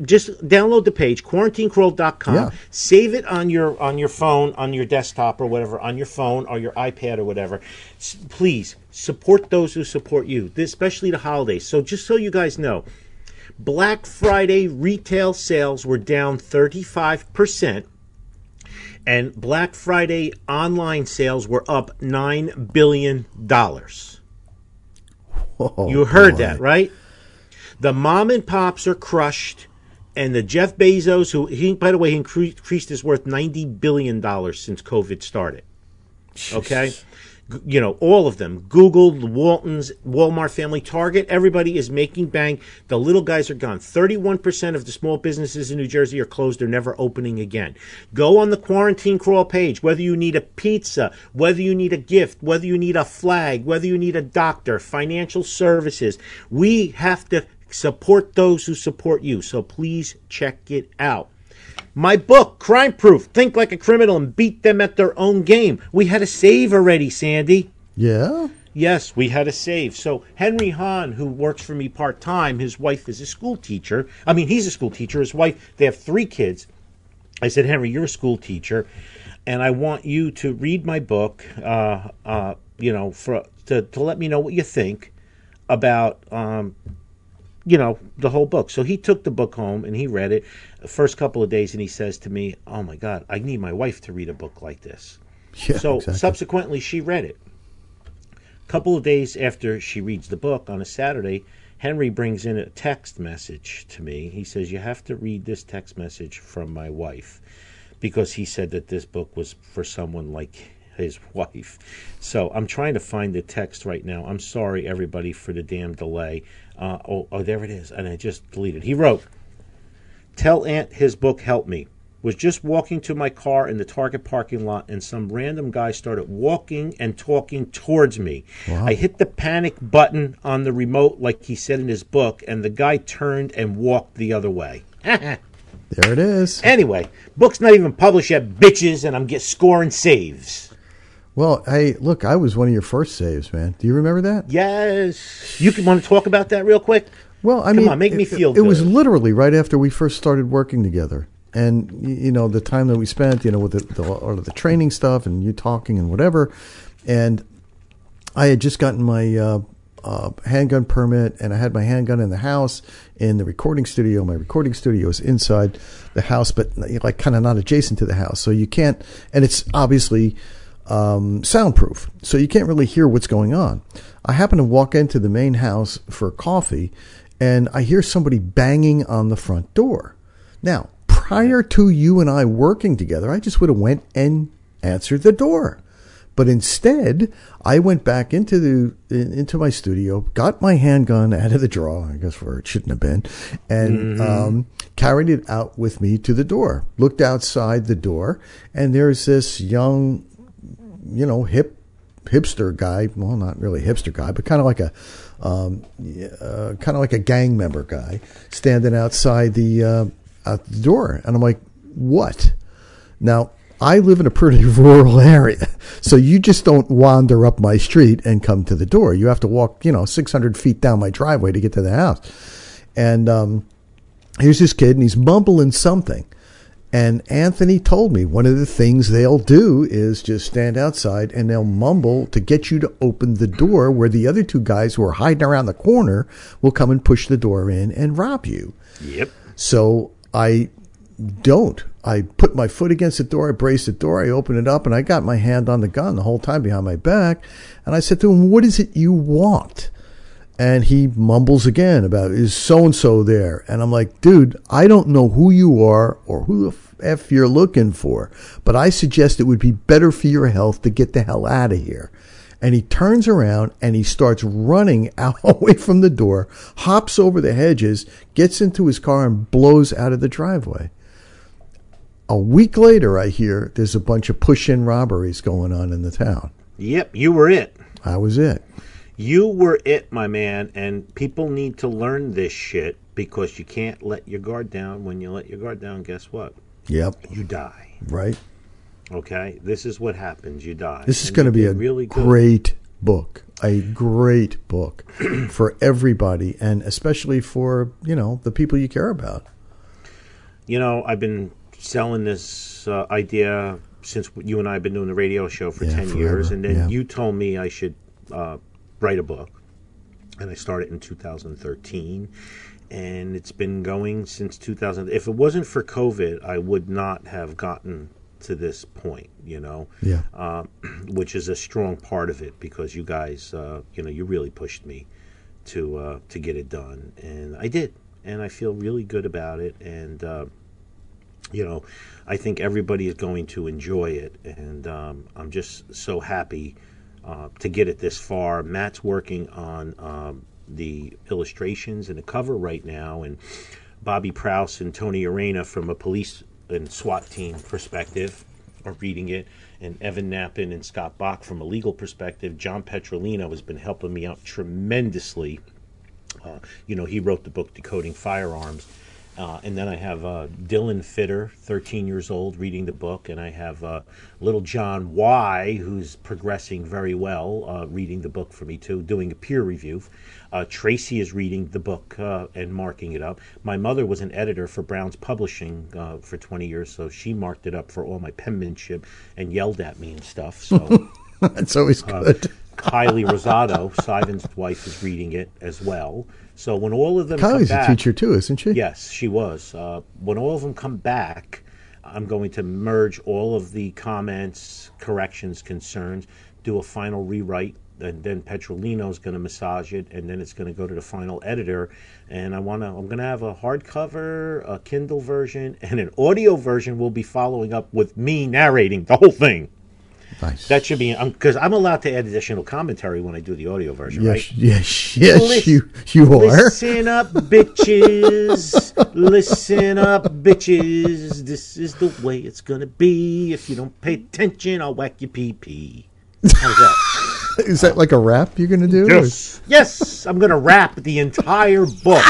just download the page quarantinecrawl.com Yeah. save it on your on your phone on your desktop or whatever on your phone or your ipad or whatever S- please support those who support you especially the holidays so just so you guys know black friday retail sales were down 35% and black friday online sales were up $9 billion. you heard boy. that, right? The mom and pops are crushed, and the Jeff Bezos, who he, by the way, he increased his worth ninety billion dollars since COVID started. Okay, you know all of them: Google, Waltons, Walmart family, Target. Everybody is making bank. The little guys are gone. Thirty-one percent of the small businesses in New Jersey are closed. They're never opening again. Go on the quarantine crawl page. Whether you need a pizza, whether you need a gift, whether you need a flag, whether you need a doctor, financial services, we have to support those who support you. So please check it out. My book, Crime Proof Think Like a Criminal and Beat Them at Their Own Game. We had a save already, Sandy. Yeah. Yes, we had a save. So Henry Hahn, who works for me part time, his wife is a school teacher. I mean, he's a school teacher. His wife, they have three kids. I said, Henry, you're a school teacher, and I want you to read my book. Uh, uh, you know, for to to let me know what you think about um, you know, the whole book. So he took the book home and he read it the first couple of days and he says to me, "Oh my god, I need my wife to read a book like this." Yeah. so exactly. subsequently she read it. A couple of days after she reads the book on a Saturday, Henry brings in a text message to me. He says, "You have to read this text message from my wife." Because he said that this book was for someone like his wife. So I'm trying to find the text right now. I'm sorry, everybody, for the damn delay. Uh, oh, oh, there it is. And I just deleted. He wrote, Tell Aunt his book helped me. Was just walking to my car in the Target parking lot, and some random guy started walking and talking towards me. I hit the panic button on the remote, like he said in his book, and the guy turned and walked the other way. There it is. anyway, book's not even published yet, bitches, and I'm get scoring saves. Well, hey, look, I was one of your first saves, man. Do you remember that? Yes. You can want to talk about that real quick? Well, I Come mean, on, make me it- feel It was literally right after we first started working together, and you know the time that we spent, you know, with the, the all of the training stuff and you talking and whatever, and I had just gotten my uh, uh, handgun permit, and I had my handgun in the house in the recording studio. My recording studio is inside the house, but like kind of not adjacent to the house, so you can't, and it's obviously um, soundproof, so you can't really hear what's going on. I happen to walk into the main house for coffee, and I hear somebody banging on the front door. Now, prior to you and I working together, I just would have went and answered the door. But instead, I went back into the into my studio, got my handgun out of the drawer, I guess where it shouldn't have been, and um, carried it out with me to the door. Looked outside the door, and there's this young, you know, hip hipster guy. Well, not really hipster guy, but kind of like a um, uh, kind of like a gang member guy, standing outside the uh, out the door, and I'm like, "What?" Now I live in a pretty rural area, so you just don't wander up my street and come to the door. You have to walk, you know, 600 feet down my driveway to get to the house. And um, here's this kid, and he's mumbling something. And Anthony told me one of the things they'll do is just stand outside and they'll mumble to get you to open the door where the other two guys who are hiding around the corner will come and push the door in and rob you. Yep. So I don't. I put my foot against the door, I brace the door, I open it up, and I got my hand on the gun the whole time behind my back. And I said to him, What is it you want? And he mumbles again about, Is so and so there? And I'm like, Dude, I don't know who you are or who the F you're looking for, but I suggest it would be better for your health to get the hell out of here. And he turns around and he starts running out away from the door, hops over the hedges, gets into his car, and blows out of the driveway. A week later, I hear there's a bunch of push in robberies going on in the town. Yep. You were it. I was it. You were it, my man. And people need to learn this shit because you can't let your guard down. When you let your guard down, guess what? Yep. You die. Right. Okay. This is what happens. You die. This is going to be a really good. great book. A great book for everybody, and especially for you know the people you care about. You know, I've been selling this uh, idea since you and I have been doing the radio show for Yeah, 10 forever, years. And then yeah. you told me I should uh, write a book. And I started in 2013. And it's been going since 2000. If it wasn't for COVID, I would not have gotten to this point, you know, Yeah. uh, which is a strong part of it because you guys, uh, you know, you really pushed me to uh, to get it done, and I did, and I feel really good about it, and uh, you know, I think everybody is going to enjoy it, and um, I'm just so happy uh, to get it this far. Matt's working on um, the illustrations and the cover right now, and Bobby Prouse and Tony Arena from a police and SWAT team perspective are reading it, and Evan Nappin and Scott Bach from a legal perspective. John Petrolino has been helping me out tremendously. Uh, you know, he wrote the book Decoding Firearms. Uh, and then I have uh, Dylan Fitter, 13 years old, reading the book. And I have uh, little John Y, who's progressing very well, uh, reading the book for me too, doing a peer review. Uh, Tracy is reading the book uh, and marking it up. My mother was an editor for Brown's Publishing uh, for 20 years, so she marked it up for all my penmanship and yelled at me and stuff. So. That's always good. Kylie Rosado, Sivan's wife, is reading it as well. So when all of them come Kylie's a teacher too, isn't she? yes, she was. Uh, when all of them come back, I'm going to merge all of the comments, corrections, concerns, do a final rewrite, and then Petrolino's going to massage it, and then it's going to go to the final editor. And I want to. I'm going to have a hardcover, a Kindle version, and an audio version. Will be following up with me narrating the whole thing. Nice. That should be um, because I'm allowed to add additional commentary when I do the audio version, yes, right? yes, yes. Listen- you you are. Listen up, bitches. Listen up, bitches. This is the way it's gonna be. If you don't pay attention, I'll whack your pee pee. How's that? Is that like a rap you're going to do? Yes, yes. I'm gonna wrap the entire book.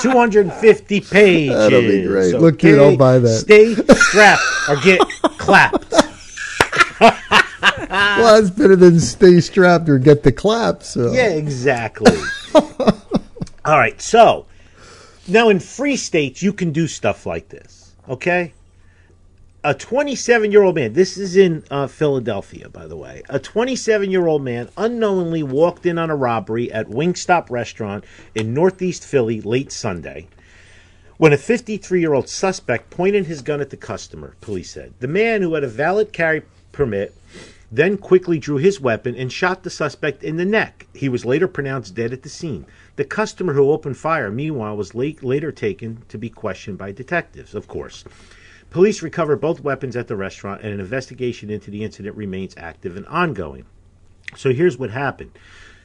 250 pages. That'll be great. Look, dude, I'll buy that. Stay strapped or get clapped. Well, it's better than stay strapped or get the clap. So Yeah, exactly. All right, so now in free states, you can do stuff like this. Okay, a 27 year old man. This is in uh, Philadelphia, by the way. A 27 year old man unknowingly walked in on a robbery at Wingstop restaurant in Northeast Philly late Sunday. When a 53 year old suspect pointed his gun at the customer, police said. The man, who had a valid carry permit, then quickly drew his weapon and shot the suspect in the neck. He was later pronounced dead at the scene. The customer who opened fire, meanwhile, was late, later taken to be questioned by detectives, of course. Police recovered both weapons at the restaurant, and an investigation into the incident remains active and ongoing. So here's what happened.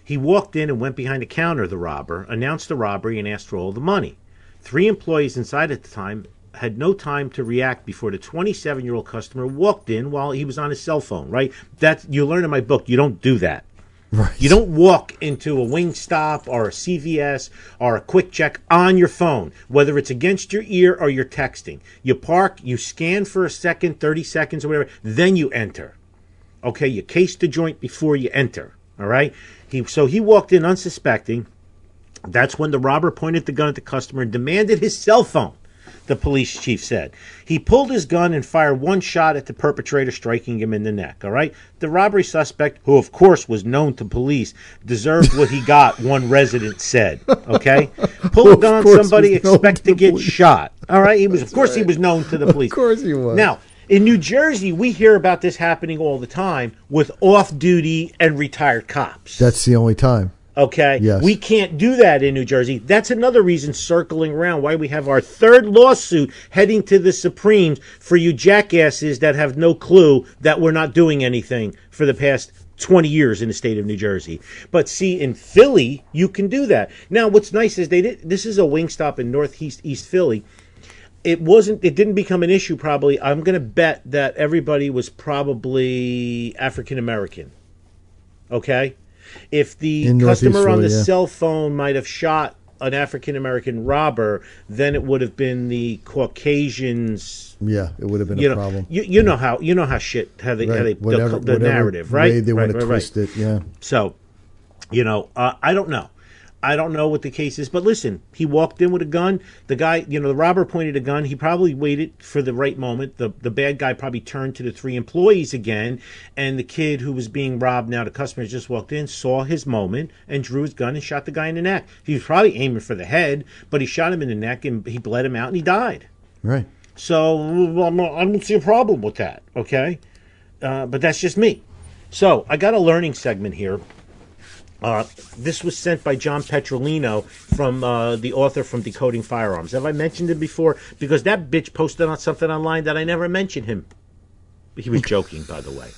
He walked in and went behind the counter, the robber, announced the robbery, and asked for all the money. Three employees inside at the time had no time to react before the 27 year old customer walked in while he was on his cell phone, right? That you learn in my book, you don't do that. Right. You don't walk into a Wingstop or a CVS or a QuickChek on your phone, whether it's against your ear or you're texting. You park, you scan for a second, 30 seconds or whatever, then you enter. Okay, you case the joint before you enter. All right? He so he walked in unsuspecting. That's when the robber pointed the gun at the customer and demanded his cell phone, the police chief said. He pulled his gun and fired one shot at the perpetrator, striking him in the neck. All right? The robbery suspect, who of course was known to police, deserved what he got, one resident said. Okay? Pull a gun on somebody, expect to to get police. shot. All right? He was, of course, he was known to the police. Of course he was. Now, in New Jersey, we hear about this happening all the time with off duty and retired cops. That's the only time. Okay. Yes. We can't do that in New Jersey. That's another reason circling around why we have our third lawsuit heading to the Supremes for you jackasses that have no clue that we're not doing anything for the past 20 years in the state of New Jersey. But see, in Philly, you can do that. Now, what's nice is they did, this is a wing stop in Northeast East Philly it wasn't it didn't become an issue probably i'm going to bet that everybody was probably african american okay if the In customer on the yeah. cell phone might have shot an african american robber then it would have been the caucasians Yeah, it would have been you a know problem. you, you know how you know how shit how they, how they Whatever, the, the narrative right they right, want to right, right. twist it. Yeah. So, you know, uh, I don't know. I don't know what the case is, but listen, he walked in with a gun. The guy, you know, the robber pointed a gun. He probably waited for the right moment. The the bad guy probably turned to the three employees again, and the kid who was being robbed now, the customer just walked in, saw his moment, and drew his gun and shot the guy in the neck. He was probably aiming for the head, but he shot him in the neck and he bled him out and he died. Right. So not- I don't see a problem with that. Okay, uh, but that's just me. So I got a learning segment here. Uh, this was sent by John Petrolino from uh, the author from Decoding Firearms. Have I mentioned him before? Because that bitch posted on something online that I never mentioned him. He was joking, by the way.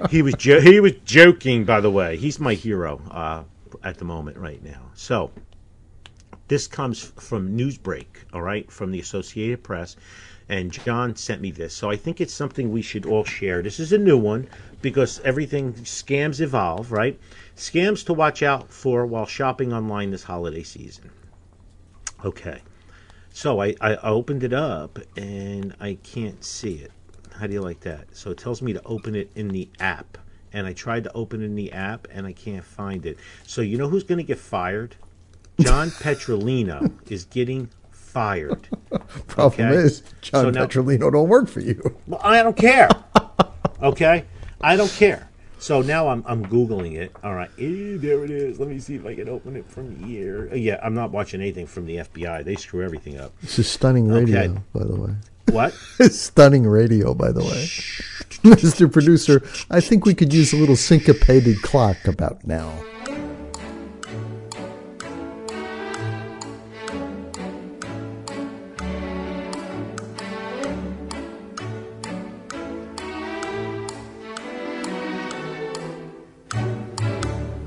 he was jo- he was joking, by the way. He's my hero uh, at the moment right now. So this comes from Newsbreak, all right, from the Associated Press. And John sent me this. So I think it's something we should all share. This is a new one because everything scams evolve, right? Scams to watch out for while shopping online this holiday season. Okay. So I, I opened it up and I can't see it. How do you like that? So it tells me to open it in the app. And I tried to open it in the app and I can't find it. So you know who's going to get fired? John Petrolino is getting fired. Problem Okay. is, John So now- Petrolino don't work for you. Well, I don't care. Okay? I don't care. So now I'm I'm googling it. All right, Eh, there it is. Let me see if I can open it from here. Uh, Yeah, I'm not watching anything from the FBI. They screw everything up. This is stunning radio, Okay. by the way. What? stunning radio, by the way. Mr. Producer, I think we could use a little syncopated clock about now.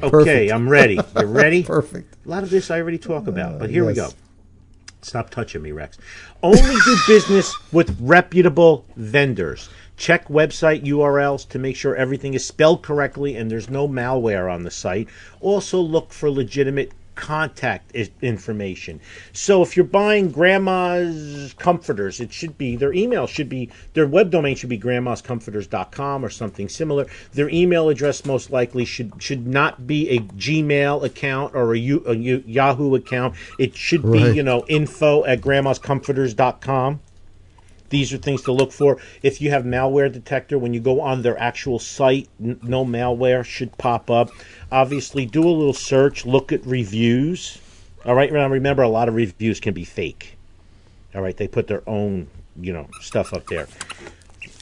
Okay, Perfect. I'm ready. You ready? Perfect. A lot of this I already talk about, but here we uh, yes. go. Stop touching me, Rex. Only do business with reputable vendors. Check website URLs to make sure everything is spelled correctly and there's no malware on the site. Also, look for legitimate contact information. So, if you're buying grandma's comforters, it should be their email should be their web domain should be grandmascomforters.com or something similar. Their email address most likely should should not be a Gmail account or a, U, a U- Yahoo account. It should be you know info at grandmascomforters.com. These are things to look for. If you have malware detector, when you go on their actual site, n- no malware should pop up. Obviously, do a little search, look at reviews. All right, now remember, a lot of reviews can be fake. All right, they put their own, you know, stuff up there.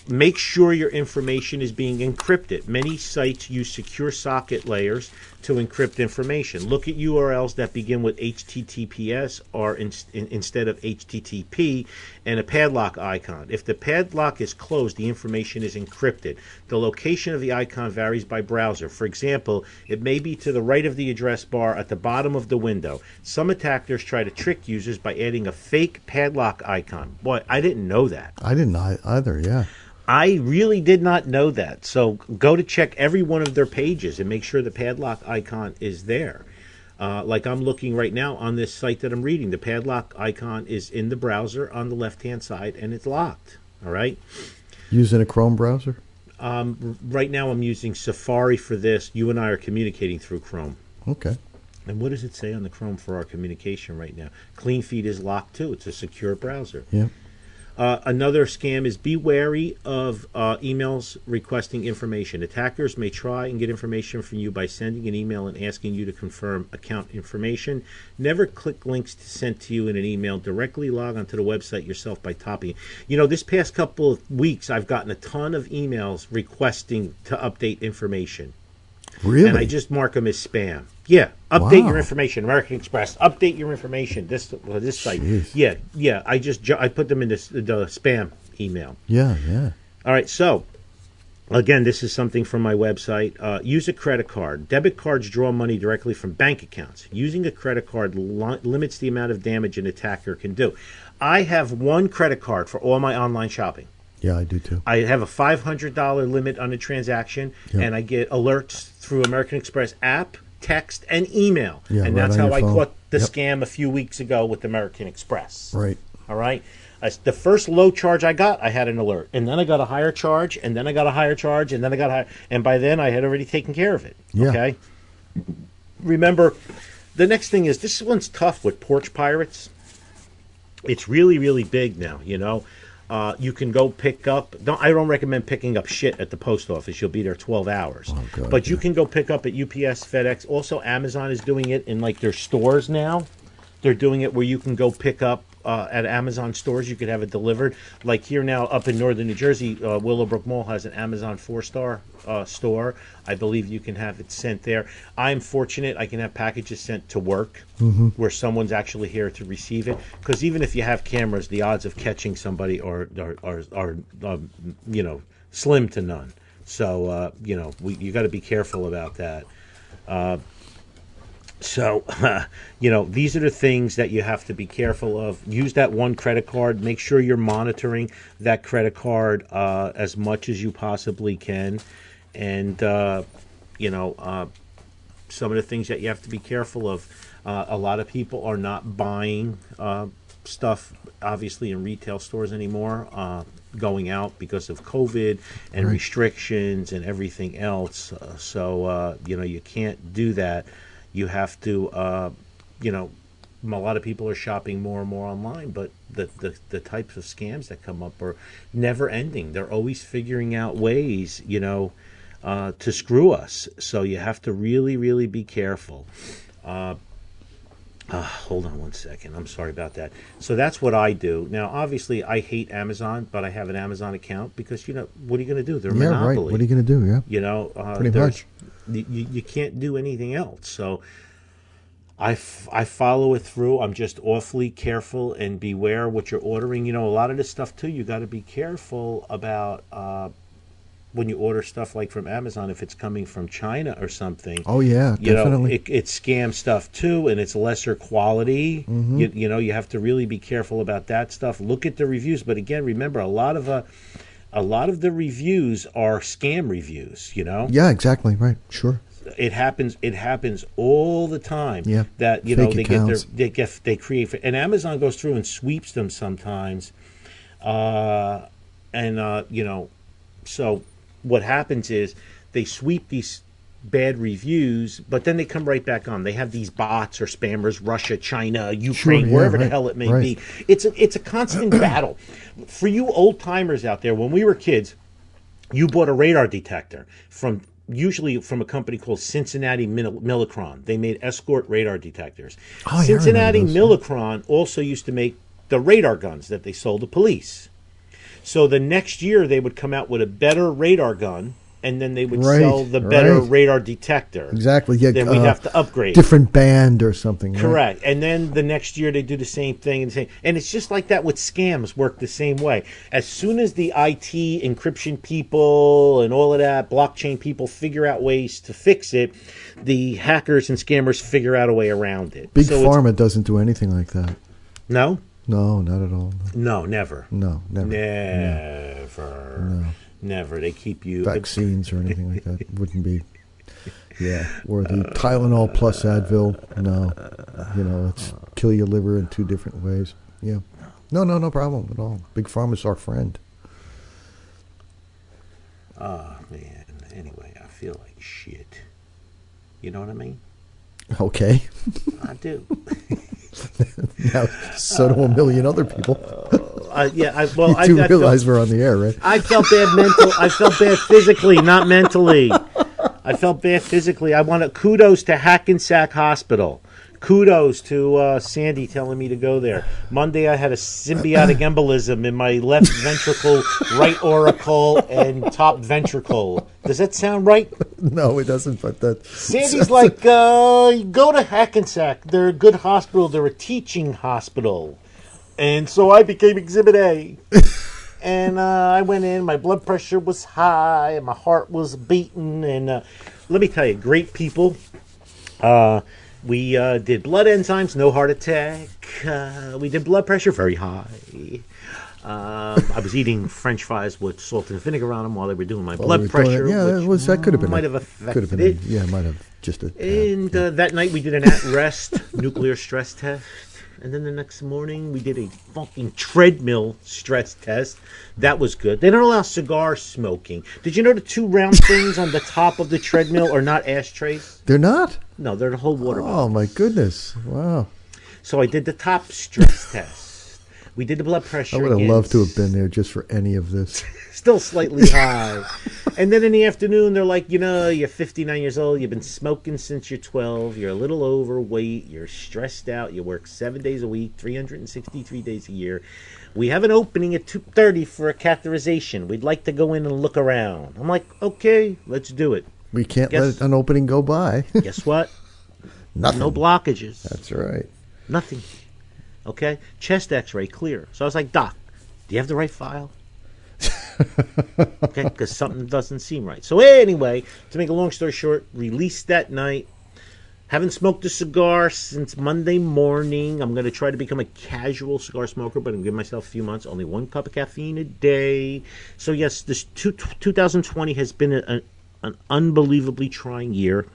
Make sure your information is being encrypted. Many sites use secure socket layers to encrypt information. Look at URLs that begin with HTTPS or in, in- instead of HTTP and a padlock icon. If the padlock is closed, the information is encrypted. The location of the icon varies by browser. For example, it may be to the right of the address bar at the bottom of the window. Some attackers try to trick users by adding a fake padlock icon. Boy, I didn't know that. I didn't either, yeah. I really did not know that. So go to check every one of their pages and make sure the padlock icon is there. Uh, like I'm looking right now on this site that I'm reading, the padlock icon is in the browser on the left hand side and it's locked. All right. Using a Chrome browser? Um, right now I'm using Safari for this. You and I are communicating through Chrome. Okay. And what does it say on the Chrome for our communication right now? Clean Feed is locked too. It's a secure browser. Yeah. Uh, another scam is be wary of uh, emails requesting information. Attackers may try and get information from you by sending an email and asking you to confirm account information. Never click links to sent to you in an email. Directly log onto the website yourself by topping. You know, this past couple of weeks, I've gotten a ton of emails requesting to update information. Really? And I just mark them as spam. Yeah, update Wow. your information. American Express, update your information. This uh, this site. Jeez. Yeah, yeah. I just ju- I put them in this, the spam email. yeah, yeah. All right, so again, this is something from my website. Uh, use a credit card. Debit cards draw money directly from bank accounts. Using a credit card li- limits the amount of damage an attacker can do. I have one credit card for all my online shopping. Yeah, I do too. I have a five hundred dollar limit on a transaction, Yep. and I get alerts through American Express app, text, and email. Yeah, and right that's how I phone. caught the Yep. scam a few weeks ago with American Express. Right. All right. I, the first low charge I got, I had an alert, and then I got a higher charge, and then I got a higher charge, and then I got a higher, and by then I had already taken care of it. Yeah. Okay. Remember, the next thing is this one's tough with porch pirates. It's really, really big now. You know, uh, you can go pick up. Don't I don't recommend picking up shit at the post office. You'll be there twelve hours. Oh, God, but you yeah. can go pick up at UPS, FedEx. Also, Amazon is doing it in like their stores now. They're doing it where you can go pick up uh, at Amazon stores. You could have it delivered. Like here now, up in northern New Jersey, uh, Willowbrook Mall has an Amazon four star uh, store. I believe you can have it sent there. I'm fortunate; I can have packages sent to work where someone's actually here to receive it. Because even if you have cameras, the odds of catching somebody are are are, are um, you know slim to none. So uh, you know we, you got to be careful about that. So, you know, these are the things that you have to be careful of. Use that one credit card. Make sure you're monitoring that credit card uh, as much as you possibly can. And, uh, you know, uh, some of the things that you have to be careful of. Uh, a lot of people are not buying uh, stuff, obviously, in retail stores anymore, uh, going out because of COVID and Right. restrictions and everything else. Uh, so, uh, you know, you can't do that. You have to, uh, you know, a lot of people are shopping more and more online, but the, the, the types of scams that come up are never ending. They're always figuring out ways, you know, uh, to screw us. So you have to really, really be careful. Uh, uh, hold on one second. I'm sorry about that. So that's what I do. Now, obviously, I hate Amazon, but I have an Amazon account because, you know, what are you going to do? They're a Yeah, monopoly. right. What are you going to do? Yeah. You know, uh, Pretty much. You, you can't do anything else. So I, f- I follow it through. I'm just awfully careful and beware what you're ordering. You know, a lot of this stuff too. You got to be careful about uh, when you order stuff like from Amazon if it's coming from China or something. Oh yeah, You know, it, it's scam stuff too, and it's lesser quality. Mm-hmm. You, you know, you have to really be careful about that stuff. Look at the reviews, but again, remember a lot of uh, a lot of the reviews are scam reviews. You know, yeah, exactly. Right. Sure. it happens. It happens all the time. Yeah. that you know Fake they get their they get they create and Amazon goes through and sweeps them sometimes, uh, and uh, you know, so what happens is they sweep these bad reviews, but then they come right back on. They have these bots or spammers, Russia, China, Ukraine, yeah, wherever the hell it may right. be. It's a it's a constant battle. For you old timers out there, when we were kids, you bought a radar detector from usually from a company called Cincinnati Mil- Milacron. They made escort radar detectors. Oh, Cincinnati Milacron also used to make the radar guns that they sold to police. So the next year they would come out with a better radar gun and then they would Right, sell the better right. radar detector. Exactly. Yeah. Then we'd uh, have to upgrade. Different band or something. right? Correct. And then the next year they do the same thing and same and it's just like that with scams work the same way. As soon as the IT encryption people and all of that blockchain people figure out ways to fix it, the hackers and scammers figure out a way around it. Big So Pharma doesn't do anything like that. No? No, not at all. No, never. No, never. Never. Never. They keep you. Vaccines or anything like that wouldn't be. Yeah, or the Tylenol plus Advil. No, you know, it's kill your liver in two different ways. Yeah, no, no, no problem at all. Big Pharma's our friend. Oh man. Anyway, I feel like shit. You know what I mean? Okay, I do. now so do a million other people. Uh, yeah. I, well, You I, do I realize felt, we're on the air, right? I felt bad mental. I felt bad physically, not mentally. I felt bad physically. I want to kudos to Hackensack Hospital. Kudos to uh, Sandy telling me to go there. Monday, I had a symbiotic embolism in my left ventricle, right auricle, and top ventricle. Does that sound right? No, it doesn't. But that Sandy's like, uh, go to Hackensack. They're a good hospital. They're a teaching hospital. And so I became Exhibit A. and uh, I went in. My blood pressure was high, and my heart was beating. And uh, let me tell you, great people. Uh, we uh, did blood enzymes, no heart attack. Uh, we did blood pressure, very high. Um, I was eating French fries with salt and vinegar on them while they were doing my blood pressure. Yeah, that which was that could have been might a- have affected could have been it. Yeah, might have just a. And yeah. uh, that night we did an at rest nuclear stress test. And then the next morning we did a fucking treadmill stress test. That was good. They don't allow cigar smoking. Did you know the two round things on the top of the treadmill are not ashtrays? They're not. No, they're the whole water oh, bottle. Oh my goodness! Wow, So I did the top stress test. We did the blood pressure. I would have again. loved to have been there just for any of this. still slightly high. and then in the afternoon, they're like, you know, you're 59 years old, you've been smoking since you're 12, you're a little overweight, you're stressed out, you work seven days a week, 363 days a year. We have an opening at 2:30 for a catheterization. We'd like to go in and look around. I'm like, okay, let's do it. We can't Guess- let an opening go by. Guess what? Nothing. No blockages. That's right. Nothing. Okay? Chest x ray clear. So I was like, Doc, do you have the right file? okay, because something doesn't seem right. So, anyway, to make a long story short, released that night. Haven't smoked a cigar since Monday morning. I'm going to try to become a casual cigar smoker, but I'm giving myself a few months. Only one cup of caffeine a day. So, yes, this two, 2020 has been a, an unbelievably trying year.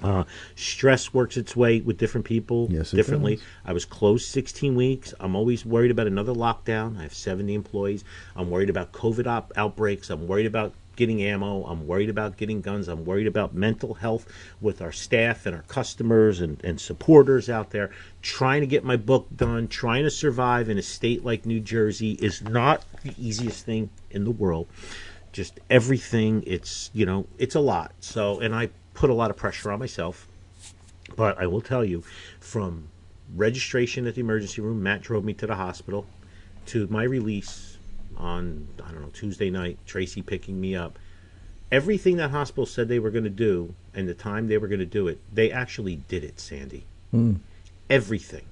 Uh, stress works its way with different people Yes, differently. does. I was closed 16 weeks. I'm always worried about another lockdown. I have 70 employees. I'm worried about COVID op- outbreaks. I'm worried about getting ammo. I'm worried about getting guns. I'm worried about mental health with our staff and our customers and, and supporters out there. Trying to get my book done, trying to survive in a state like New Jersey is not the easiest thing in the world just everything it's you know it's a lot so and i put a lot of pressure on myself but i will tell you from registration at the emergency room matt drove me to the hospital to my release on i don't know tuesday night tracy picking me up everything that hospital said they were going to do and the time they were going to do it they actually did it sandy hmm. everything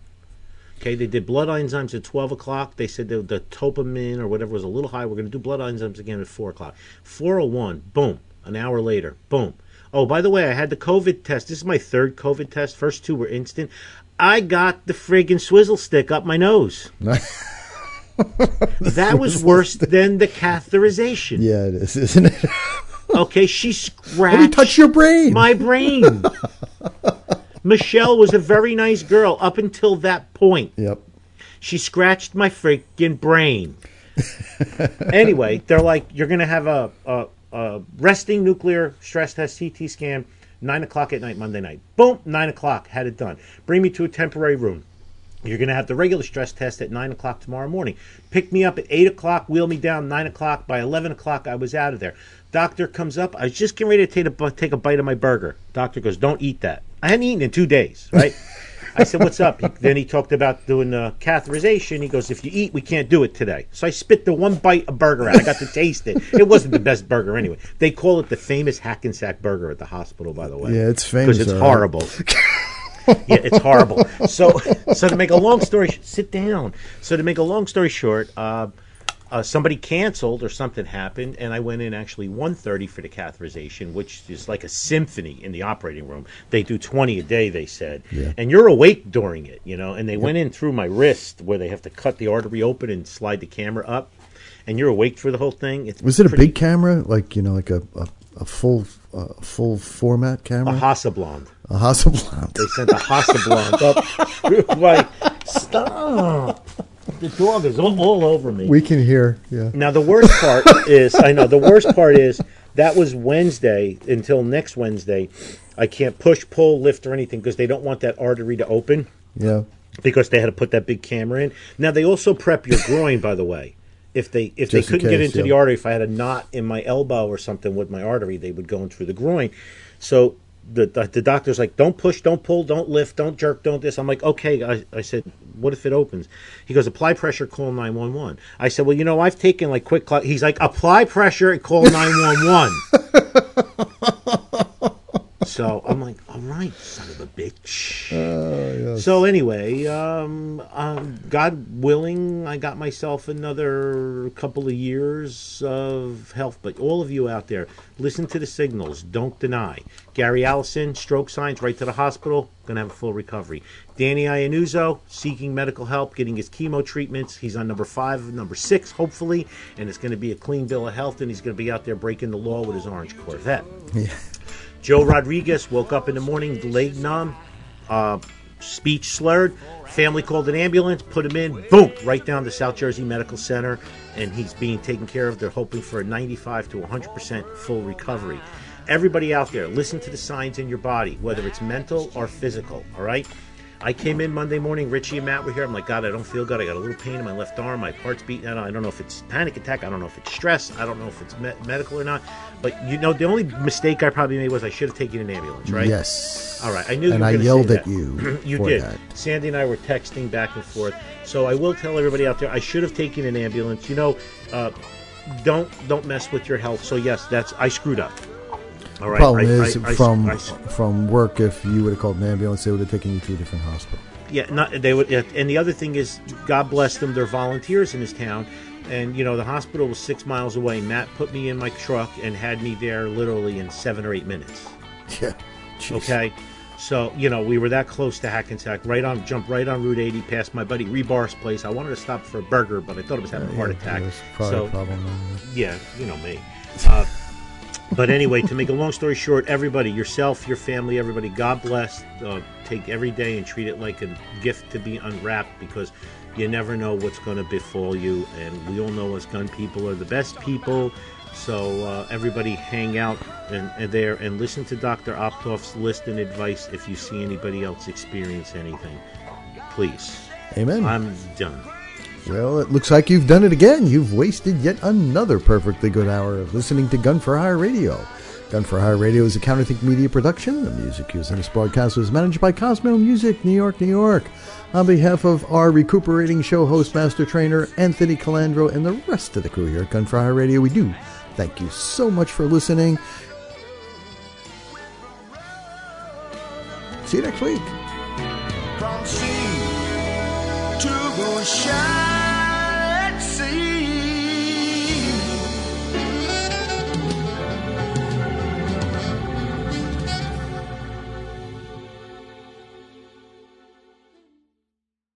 Okay, they did blood enzymes at 12 o'clock. They said the, the topamin or whatever was a little high. We're going to do blood enzymes again at 4 o'clock. 401, boom. An hour later, boom. Oh, by the way, I had the COVID test. This is my third COVID test. First two were instant. I got the friggin' swizzle stick up my nose. that was worse than the catheterization. Yeah, it is, isn't it? Okay, she scratched Let me touch your brain. my brain. Michelle was a very nice girl up until that point. yep. She scratched my freaking brain. anyway, they're like, you're going to have a, a, a resting nuclear stress test CT scan, 9 o'clock at night, Monday night. Boom, 9 o'clock, had it done. Bring me to a temporary room. You're going to have the regular stress test at 9 o'clock tomorrow morning. Pick me up at 8 o'clock, wheel me down 9 o'clock. By 11 o'clock, I was out of there. Doctor comes up. I was just getting ready to take a, take a bite of my burger. Doctor goes, Don't eat that. I hadn't eaten in two days, right? I said, "What's up?" He, then he talked about doing uh, catheterization. He goes, "If you eat, we can't do it today." So I spit the one bite of burger out. I got to taste it. It wasn't the best burger anyway. They call it the famous Hackensack burger at the hospital, by the way. Yeah, it's famous, because it's right. horrible. yeah, it's horrible. So, so to make a long story, sit down. So to make a long story short, uh, uh, somebody canceled or something happened, and I went in actually 1:30 for the catheterization, which is like a symphony in the operating room. They do 20 a day, they said, Yeah. and you're awake during it, you know. And they went in through my wrist where they have to cut the artery open and slide the camera up, and you're awake for the whole thing. It's Was it a big camera, like you know, like a a, a full uh, full format camera? a? Hasselblad? A Hasselblad. They sent a Hasselblad up through my stop. The dog is all, all over me. We can hear. Yeah. Now the worst part is I know the worst part is that was Wednesday until next Wednesday. I can't push, pull, lift, or anything because they don't want that artery to open Yeah. because they had to put that big camera in. Now they also prep your groin, by the way. If they if Just they couldn't get case, into the artery, if I had a knot in my elbow or something with my artery, they would go in through the groin. So the the, doctor's like, "Don't push, don't pull, don't lift, don't jerk, don't this." I'm like, "Okay." I, I said, "What if it opens?" He goes, "Apply pressure, call 911." I said, "Well, you know, I've taken like quick." Cl-. He's like, "Apply pressure and call 911." so I'm like, "All right, son of a bitch." So anyway, um, um, God willing, I got myself another couple of years of health. But all of you out there, listen to the signals. Don't deny. Gary Allison, stroke signs, right to the hospital. Gonna have a full recovery. Danny Iannuzzo, seeking medical help, getting his chemo treatments. He's on number five, number six, hopefully, and it's going to be a clean bill of health. And he's going to be out there breaking the law with his orange Corvette. Joe Rodriguez woke up in the morning, leg numb, uh, speech slurred. Family called an ambulance, put him in, boom, right down to South Jersey Medical Center, and he's being taken care of. They're hoping for a 95 to 100% full recovery. Everybody out there, listen to the signs in your body, whether it's mental or physical, all right? I came in Monday morning. Richie and Matt were here. I'm like, God, I don't feel good. I got a little pain in my left arm. My heart's beating. I don't, I don't know if it's panic attack. I don't know if it's stress. I don't know if it's me- medical or not. But you know, the only mistake I probably made was I should have taken an ambulance, right? Yes. All right. I knew you And I yelled at you. you for did. That. Sandy and I were texting back and forth. So I will tell everybody out there, I should have taken an ambulance. You know, uh, don't don't mess with your health. So yes, that's I screwed up. All right. Problem I- is, I- I- from I- from work, if you would have called an ambulance, they would have taken you to a different hospital. yeah, not they would. And the other thing is, God bless them. They're volunteers in this town, and you know the hospital was six miles away. Matt put me in my truck and had me there literally in seven or eight minutes. Yeah. Jeez. Okay. So, you know, we were that close to Hackensack, right on, jump right on Route 80 past my buddy Rebar's place. I wanted to stop for a burger, but I thought it was having a heart attack. So, a problem. yeah, you know me. Uh, but anyway, to make a long story short, everybody, yourself, your family, everybody, God bless. Uh, take every day and treat it like a gift to be unwrapped because you never know what's going to befall you. And we all know us gun people are the best people. So uh, everybody hang out and, and there and listen to Dr. Optoff's list and advice if you see anybody else experience anything. Please. Amen. I'm done. Well, it looks like you've done it again. You've wasted yet another perfectly good hour of listening to Gun for Hire Radio. Gun for Hire Radio is a Counterthink Media production. The music used in this broadcast was managed by Cosmo Music, New York, New York. On behalf of our recuperating show host, master trainer Anthony Colandro, and the rest of the crew here at Gun for Hire Radio, we do thank you so much for listening. See you next week. Shine.